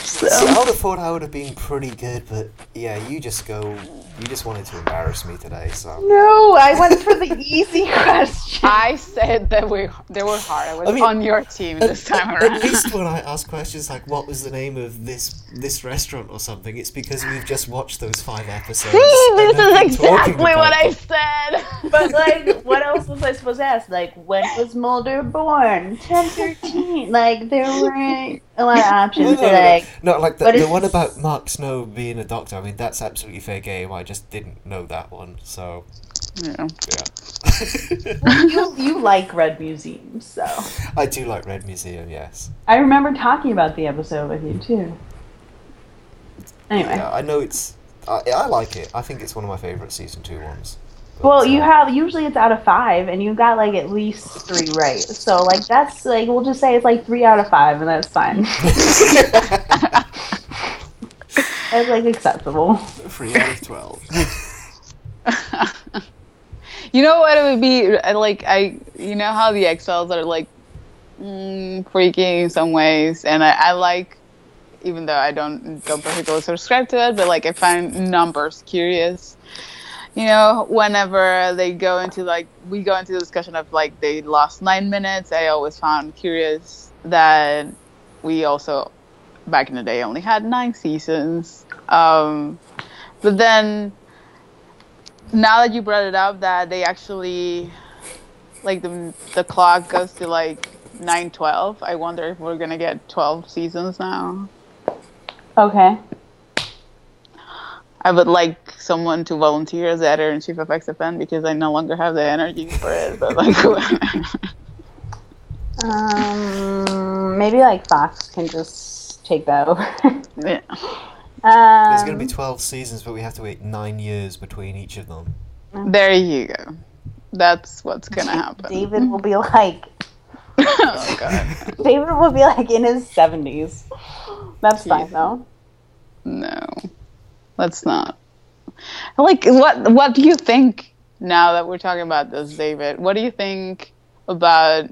See, I would have thought I would have been pretty good, but yeah, you just go. You just wanted to embarrass me today, so. No, I went for the easy question. I said that we they were hard. I was I mean, on your team this time At around. At least when I ask questions like "What was the name of this this restaurant" or something, it's because we've just watched those five episodes. See, this is exactly what I said. But like, what else was I supposed to ask? Like, when was Mulder born? Ten thirteen. Like, there weren't a lot of options. no, They're no, like, no, like the, the one about Mark Snow being a doctor. I mean, that's absolutely fair game. I just didn't know that one, so Yeah. yeah. you, you like Red Museum, so. I do like Red Museum, yes. I remember talking about the episode with you, too. Anyway. Yeah, I know it's. I, I like it. I think it's one of my favorite season two ones. Well, you uh, have usually it's out of five, and you got like at least three right. So like that's like we'll just say it's like three out of five, and that's fine. That's like acceptable. Three out of twelve. You know what it would be like? I you know how the X Files are like mm, freaky in some ways, and I, I like even though I don't don't particularly subscribe to it, but like I find numbers curious. You know, whenever they go into like we go into the discussion of like they lost nine minutes, I always found curious that we also back in the day only had nine seasons. Um, but then now that you brought it up that they actually like the the clock goes to like 912 i wonder if we're gonna get 12 seasons now Okay. i would like someone to volunteer as editor in chief of xfn because i no longer have the energy for it but like Um, maybe like Fox can just take that over. yeah. um, There's going to be 12 seasons, but we have to wait nine years between each of them. there you go that's what's gonna happen David will be like oh god David will be like in his seventies. That's fine though. no let's not like what what do you think now that we're talking about this david what do you think about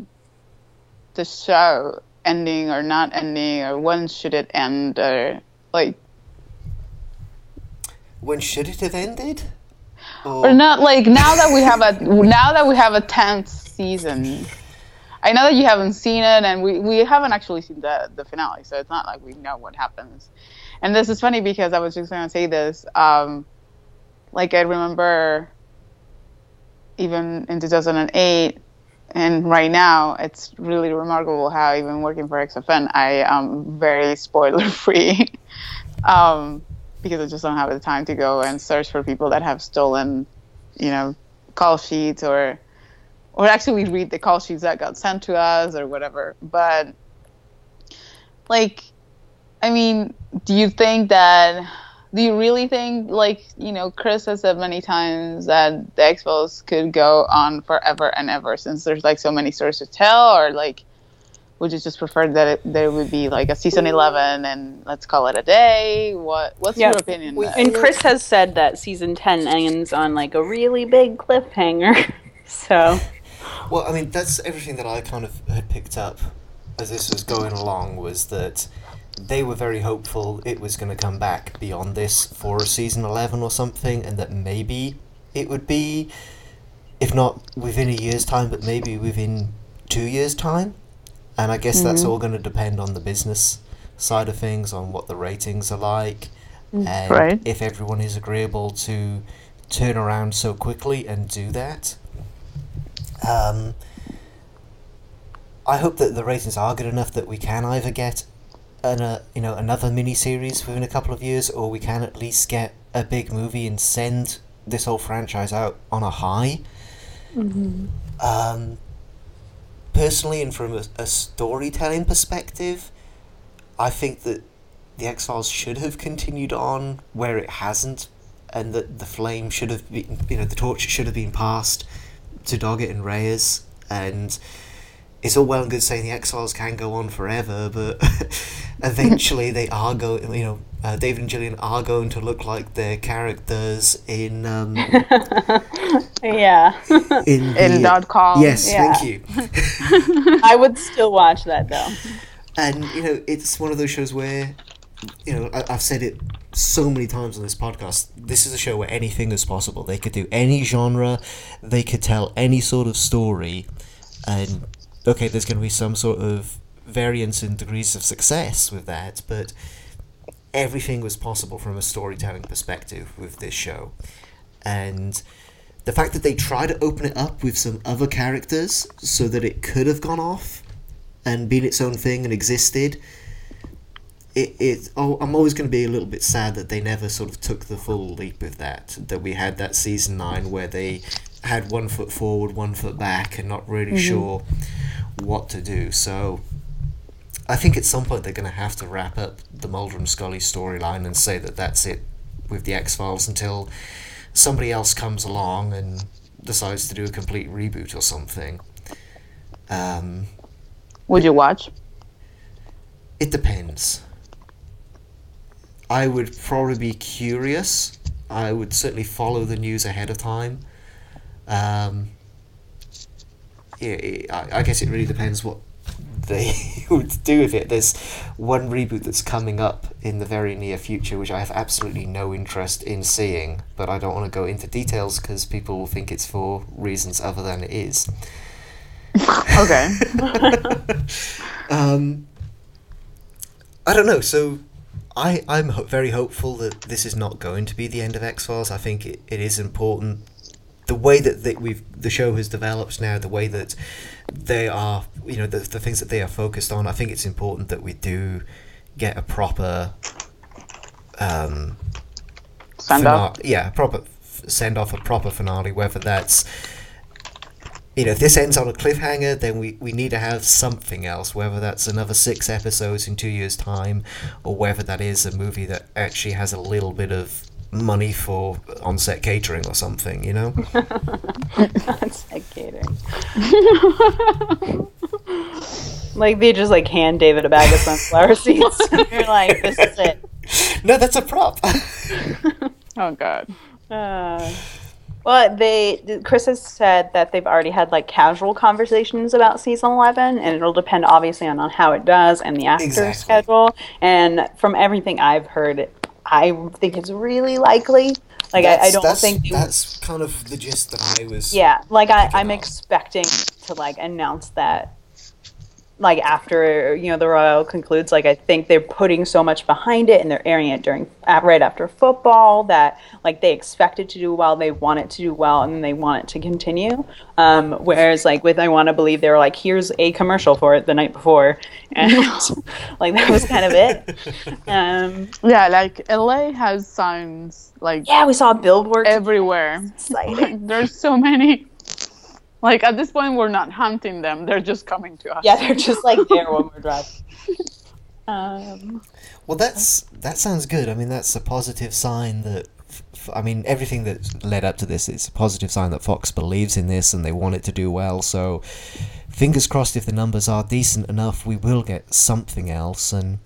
the show ending or not ending or when should it end or like When should it have ended? Or, or not like now that we have a now that we have a 10th season. I know that you haven't seen it and we, we haven't actually seen the, the finale so it's not like we know what happens. And this is funny because i was just going to say this um, like i remember even in 2008 and right now it's really remarkable how even working for xfn i am very spoiler free um, because I just don't have the time to go and search for people that have stolen, you know, call sheets or or actually read the call sheets that got sent to us or whatever. But like I mean, do you think that do you really think like, you know, Chris has said many times that the X Files could go on forever and ever since there's like so many stories to tell or like would you just prefer that it, there would be like a season 11 and let's call it a day what what's Yeah. your opinion We- And Chris has said that season ten ends on like a really big cliffhanger. So Well, I mean, that's everything that I kind of had picked up as this was going along was that they were very hopeful it was going to come back beyond this for a season 11 or something, and that maybe it would be, if not within a year's time, but maybe within two years' time. And I guess that's all going to depend on the business side of things, on what the ratings are like, and Right. if everyone is agreeable to turn around so quickly and do that. Um, I hope that the ratings are good enough that we can either get an, uh, you know another mini series within a couple of years, or we can at least get a big movie and send this whole franchise out on a high. Um, personally, and from a, a storytelling perspective, I think that the X Files should have continued on where it hasn't, and that the flame should have been, you know, the torch should have been passed to Doggett and Reyes, and it's all well and good saying the X Files can go on forever, but eventually they are going. You know, uh, David and Gillian are going to look like their characters in um, Yeah. in the, In dot com. Yes, Yeah. thank you. I would still watch that though. And you know, it's one of those shows where, you know, I, I've said it so many times on this podcast. This is a show where anything is possible. They could do any genre, they could tell any sort of story, and okay, there's going to be some sort of variance in degrees of success with that, but everything was possible from a storytelling perspective with this show, and. The fact that they try to open it up with some other characters so that it could have gone off and been its own thing and existed. It, it oh, I'm always going to be a little bit sad that they never sort of took the full leap with that. That we had that season nine where they had one foot forward, one foot back, and not really mm-hmm. sure what to do. So I think at some point they're going to have to wrap up the Mulder and Scully storyline and say that that's it with the X Files until somebody else comes along and decides to do a complete reboot or something. Um, Would you watch? It depends. I would probably be curious. I would certainly follow the news ahead of time. Um, yeah, it, I, I guess it really depends what they would do with it. There's one reboot that's coming up in the very near future, which I have absolutely no interest in seeing, but I don't want to go into details because people will think it's for reasons other than it is. Okay. Um, I don't know. So, I I'm ho- very hopeful that this is not going to be the end of X Files. I think it, it is important. The way that, we've the show has developed now, the way that they are, you know, the, the things that they are focused on. I think it's important that we do get a proper um, fina- up. Yeah, proper send off a proper finale. Whether that's you know, if this ends on a cliffhanger, then we, we need to have something else. Whether that's another six episodes in two years' time, or whether that is a movie that actually has a little bit of money for on-set catering or something. You know. That's like catering. like they just like hand David a bag of sunflower seeds. and You're like, this is it. no, that's a prop. Oh god. Uh, well, they Chris has said that they've already had like casual conversations about season eleven, and it'll depend obviously on, on how it does and the actor Exactly. schedule. And from everything I've heard, I think it's really likely. Like I, I don't that's, think that's kind of the gist that I was. Yeah, like I, I'm up. expecting to like announce that like after you know the royal concludes like i think they're putting so much behind it and they're airing it during at, right after football that like they expect it to do well they want it to do well and they want it to continue um, whereas like with i want to believe they were like here's a commercial for it the night before and like that was kind of it um, Yeah, like LA has signs like yeah we saw billboards everywhere. Like, there's so many. Like at this point, we're not hunting them; they're just coming to us. yeah they're just like there when we're driving um, Well, that's that sounds good. I mean, that's a positive sign that. f- I mean, everything that led up to this is a positive sign that Fox believes in this and they want it to do well. So, fingers crossed, if the numbers are decent enough, we will get something else. And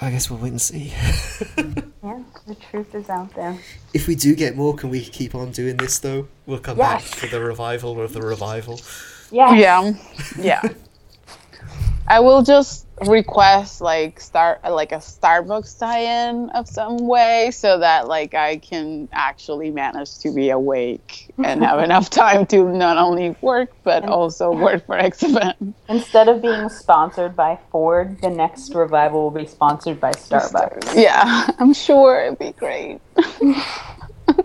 I guess we'll wait and see. yeah the truth is out there if we do get more, can we keep on doing this though? We'll come Yes. back for the revival of the revival. yeah yeah, yeah. I will just request like start like a Starbucks tie-in of some way, so that like I can actually manage to be awake and have enough time to not only work but also work for XFN. Instead of being sponsored by Ford, the next revival will be sponsored by Starbucks. Yeah, I'm sure it'd be great.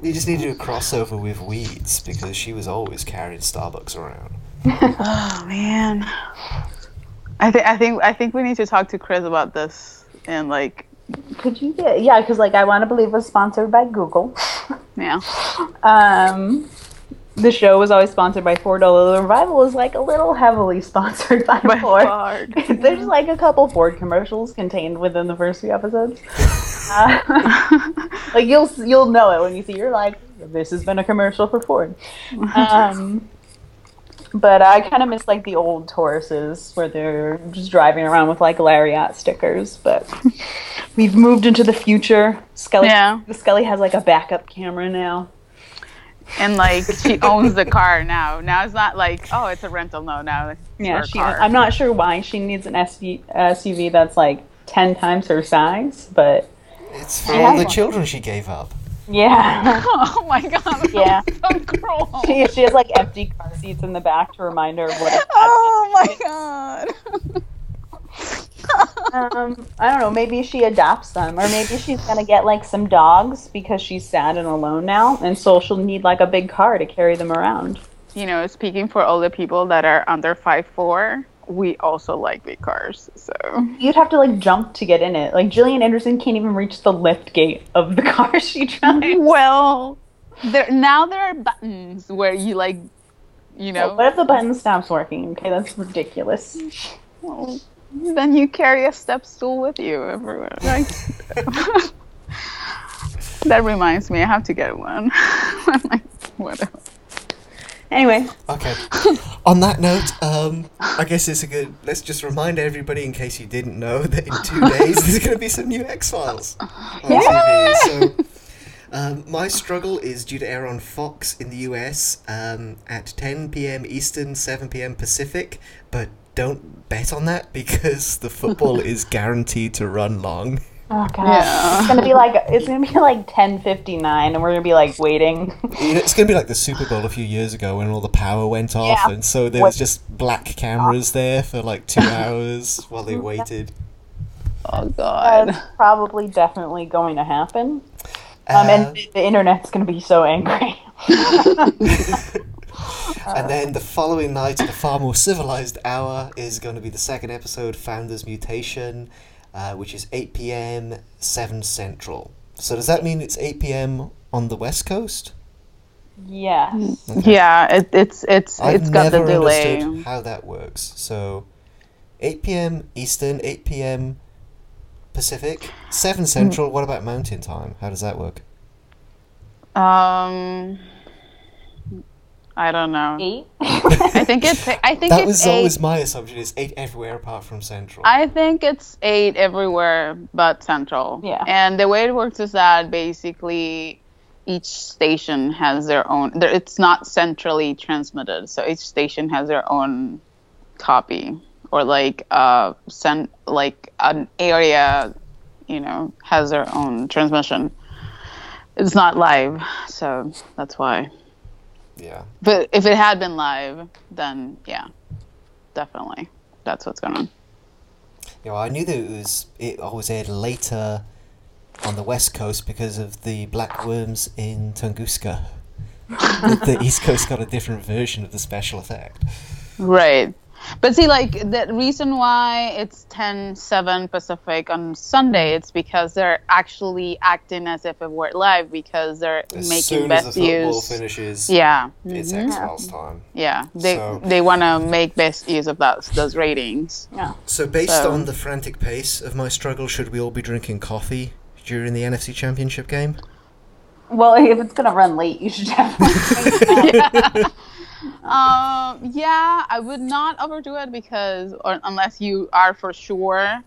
You just need to do a crossover with Weeds because she was always carrying Starbucks around. Oh man. I think I think I think we need to talk to Chris about this and like Could you get yeah? Because like I want to believe was sponsored by Google. yeah. Um, the show was always sponsored by Ford, although the revival was like a little heavily sponsored by, By Ford. Ford. There's like a couple Ford commercials contained within the first few episodes. Uh, like you'll you'll know it when you see. You're like, this has been a commercial for Ford. Um, But I kind of miss like the old Tauruses where they're just driving around with like Lariat stickers. But we've moved into the future. Scully, Yeah. Scully has like a backup camera now. And like she owns the car now. Now it's not like oh it's a rental. No, now it's Yeah, she. car. I'm not sure why she needs an SV, SUV that's like ten times her size, but It's for all the children she gave up. Yeah, Oh my god. Yeah. So cruel. she, she has like empty car seats in the back to remind her of what. It's Oh my god. um, I don't know. Maybe she adopts them, or maybe she's gonna get like some dogs because she's sad and alone now, and so she'll need like a big car to carry them around. You know, speaking for all the people that are under five four, we also like big cars. So You'd have to like jump to get in it. Like Gillian Anderson can't even reach the lift gate of the car she drives. well, there now there are buttons where you like, you know, What if the button stops working? Okay, that's ridiculous. well, then you carry a step stool with you everywhere. Right? that reminds me, I have to get one. I'm like, whatever. Anyway, Okay. On that note, um, I guess it's a good. Let's just remind everybody, in case you didn't know, that in two days there's going to be some new X Files on TV. So, um, my struggle is due to air on Fox in the US um, at 10 p.m. Eastern, 7 p.m. Pacific. But don't bet on that because the football is guaranteed to run long. Oh god, Yeah. it's gonna be like it's gonna be like ten fifty nine, and we're gonna be like waiting. It's going to be like the Super Bowl a few years ago when all the power went off, Yeah. and so there was just black cameras there for like two hours while they waited. Oh god. That's probably definitely going to happen. Um, and the, the internet's gonna be so angry. and then the following night, at a far more civilized hour, is going to be the second episode, Founders Mutation, uh, which is 8 p.m., 7 Central. So does that mean it's 8 p.m. on the West Coast? yes. Yeah, it, it's it's I've it's got the never delay. understood how that works. So 8 p.m. Eastern, 8 p.m. Pacific, 7 Central. What about Mountain Time? How does that work? Um, I don't know. Eight. I think it's I think That it's was eight. always my assumption. It's 8 everywhere apart from Central. I think it's eight everywhere but central. Yeah. And the way it works is that basically each station has their own. It's not centrally transmitted, so each station has their own copy or like uh sent like an area, you know, has their own transmission. It's not live, so that's why. Yeah. But if it had been live, then yeah, definitely, that's what's going on. Yeah, well, I knew that it was it always aired later on the west coast because of the black worms in Tunguska. the, the east coast got a different version of the special effect. Right. But see, like the reason why it's 10 7 Pacific on Sunday, it's because they're actually acting as if it were live because they're As making soon as the best football use. finishes, Yeah, it's mhm, X Files time. yeah. They So- they want to make best use of that those ratings. Yeah. So, based So- on the frantic pace of my struggle, should we all be drinking coffee during the NFC Championship game? Well, if it's gonna run late, you should definitely. Um, yeah, I would not overdo it because, or unless you are for sure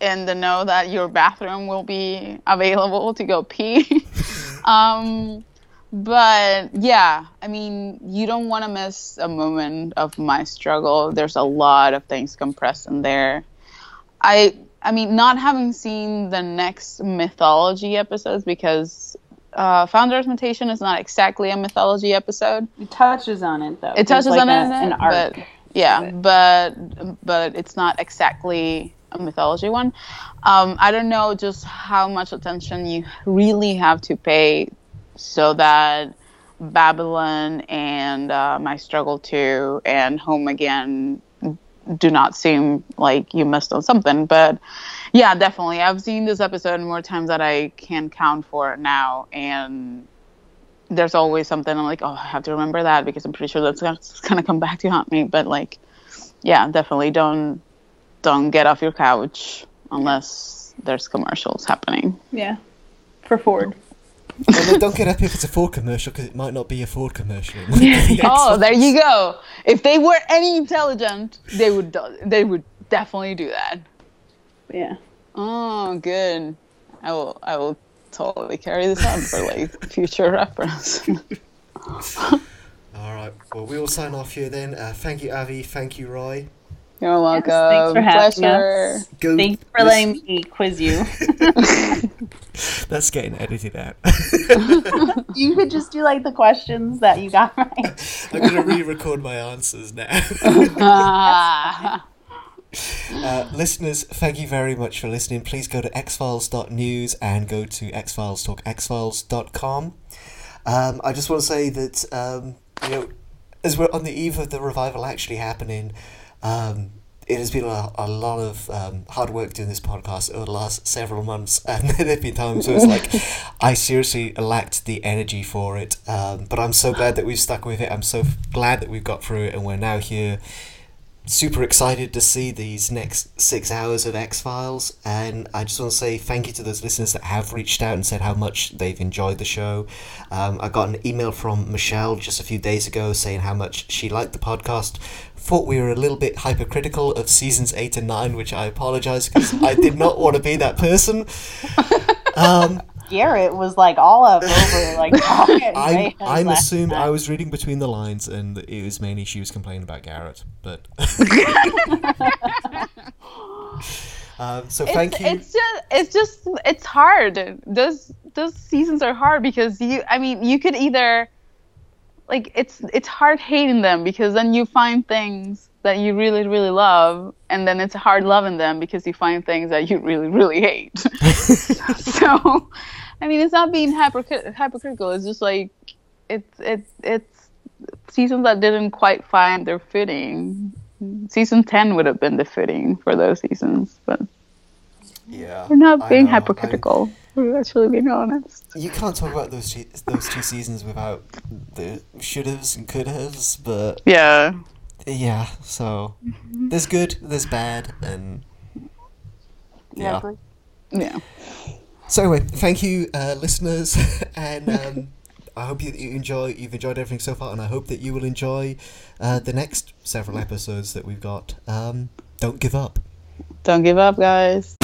in the know that your bathroom will be available to go pee. um, but yeah, I mean, you don't want to miss a moment of my struggle. There's a lot of things compressed in there. I, I mean, not having seen the next mythology episodes because uh, Founder's Mutation is not exactly a mythology episode. it touches on it though. It touches like on a- it, an arc. but yeah, but but it's not exactly a mythology one. Um, I don't know just how much attention you really have to pay so that Babylon and uh, My Struggle Two and Home Again do not seem like you missed on something. But yeah, definitely, I've seen this episode more times than I can count for now, and there's always something I'm like, oh, I have to remember that because I'm pretty sure that's gonna, come back to haunt me. But like, yeah, definitely don't don't get off your couch unless there's commercials happening. yeah, for Ford. Well, no, don't get happy if it's a Ford commercial because it might not be a Ford commercial. It might be the Oh, there you go. If they were any intelligent, they would do, they would definitely do that. Yeah. Oh, good. I will I will totally carry this on for like future reference. All right. Well, we will sign off here then. Uh, thank you, Avi. Thank you, Roy. You're welcome. thanks for having Pleasure. us. Go. Thanks for listen- letting me quiz you. That's getting edited out. you could just do like the questions that you got right. I'm gonna re-record my answers now. Uh, listeners, thank you very much for listening. Please go to xfiles.news and go to xfilestalkxfiles.com. Um, I just want to say that, um, you know, as we're on the eve of the revival actually happening, um, it has been a, a lot of um, hard work doing this podcast over the last several months, and there have been times where it's like I seriously lacked the energy for it. Um, but I'm so glad that we've stuck with it. I'm so glad that we've got through it, and we're now here super excited to see these next six hours of X Files, and I just want to say thank you to those listeners that have reached out and said how much they've enjoyed the show. Um, I got an email from Michelle just a few days ago saying how much she liked the podcast. Thought we were a little bit hypercritical of seasons eight and nine, which I apologize because I did not want to be that person. Um, Garrett was like all up over like talking. I'm. I'm assuming. I was reading between the lines, and it was mainly she was complaining about Garrett. But um, so thank it's, you. it's just it's just it's hard. Those those seasons are hard because you I mean you could either like it's it's hard hating them because then you find things that you really really love and then it's hard loving them because you find things that you really really hate. so I mean it's not being hypocrit- hypocritical. It's just like it's it's it's seasons that didn't quite find their fitting. Season ten would have been the fitting for those seasons, but yeah, we're not being know, I- hypocritical. We're actually being honest. you can't talk about those two, those two seasons without the should haves and could haves, but Yeah. Yeah. So there's good, there's bad, and yeah. Yeah. So anyway, thank you, uh, listeners, and um, I hope you, you enjoy. You've enjoyed everything so far, and I hope that you will enjoy uh, the next several episodes that we've got. Um, don't give up. Don't give up, guys.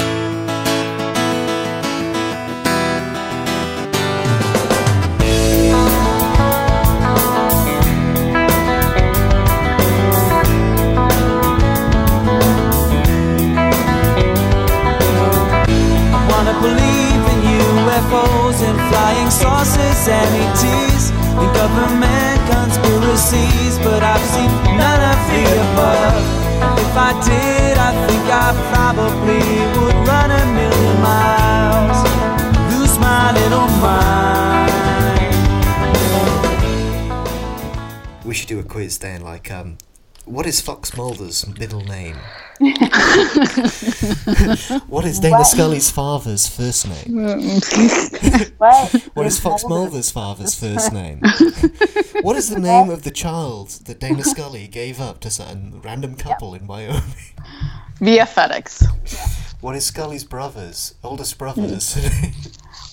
Saucers and ETs and government conspiracies, but I've seen none of the above. If I did, I think I probably would run a million miles, lose my little mind. We should do a quiz then, like, um, what is Fox Mulder's middle name? what is Dana Scully's father's first name? What? What is Fox Mulder's father's first name? what is the name of the child that Dana Scully gave up to some random couple in Wyoming? Via FedEx. What is Scully's brother's oldest brother's? Hmm.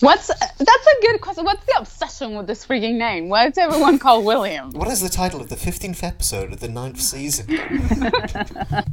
What's that's a good question. What's the obsession with this freaking name? Why does everyone call William? what is the title of the fifteenth episode of the ninth season?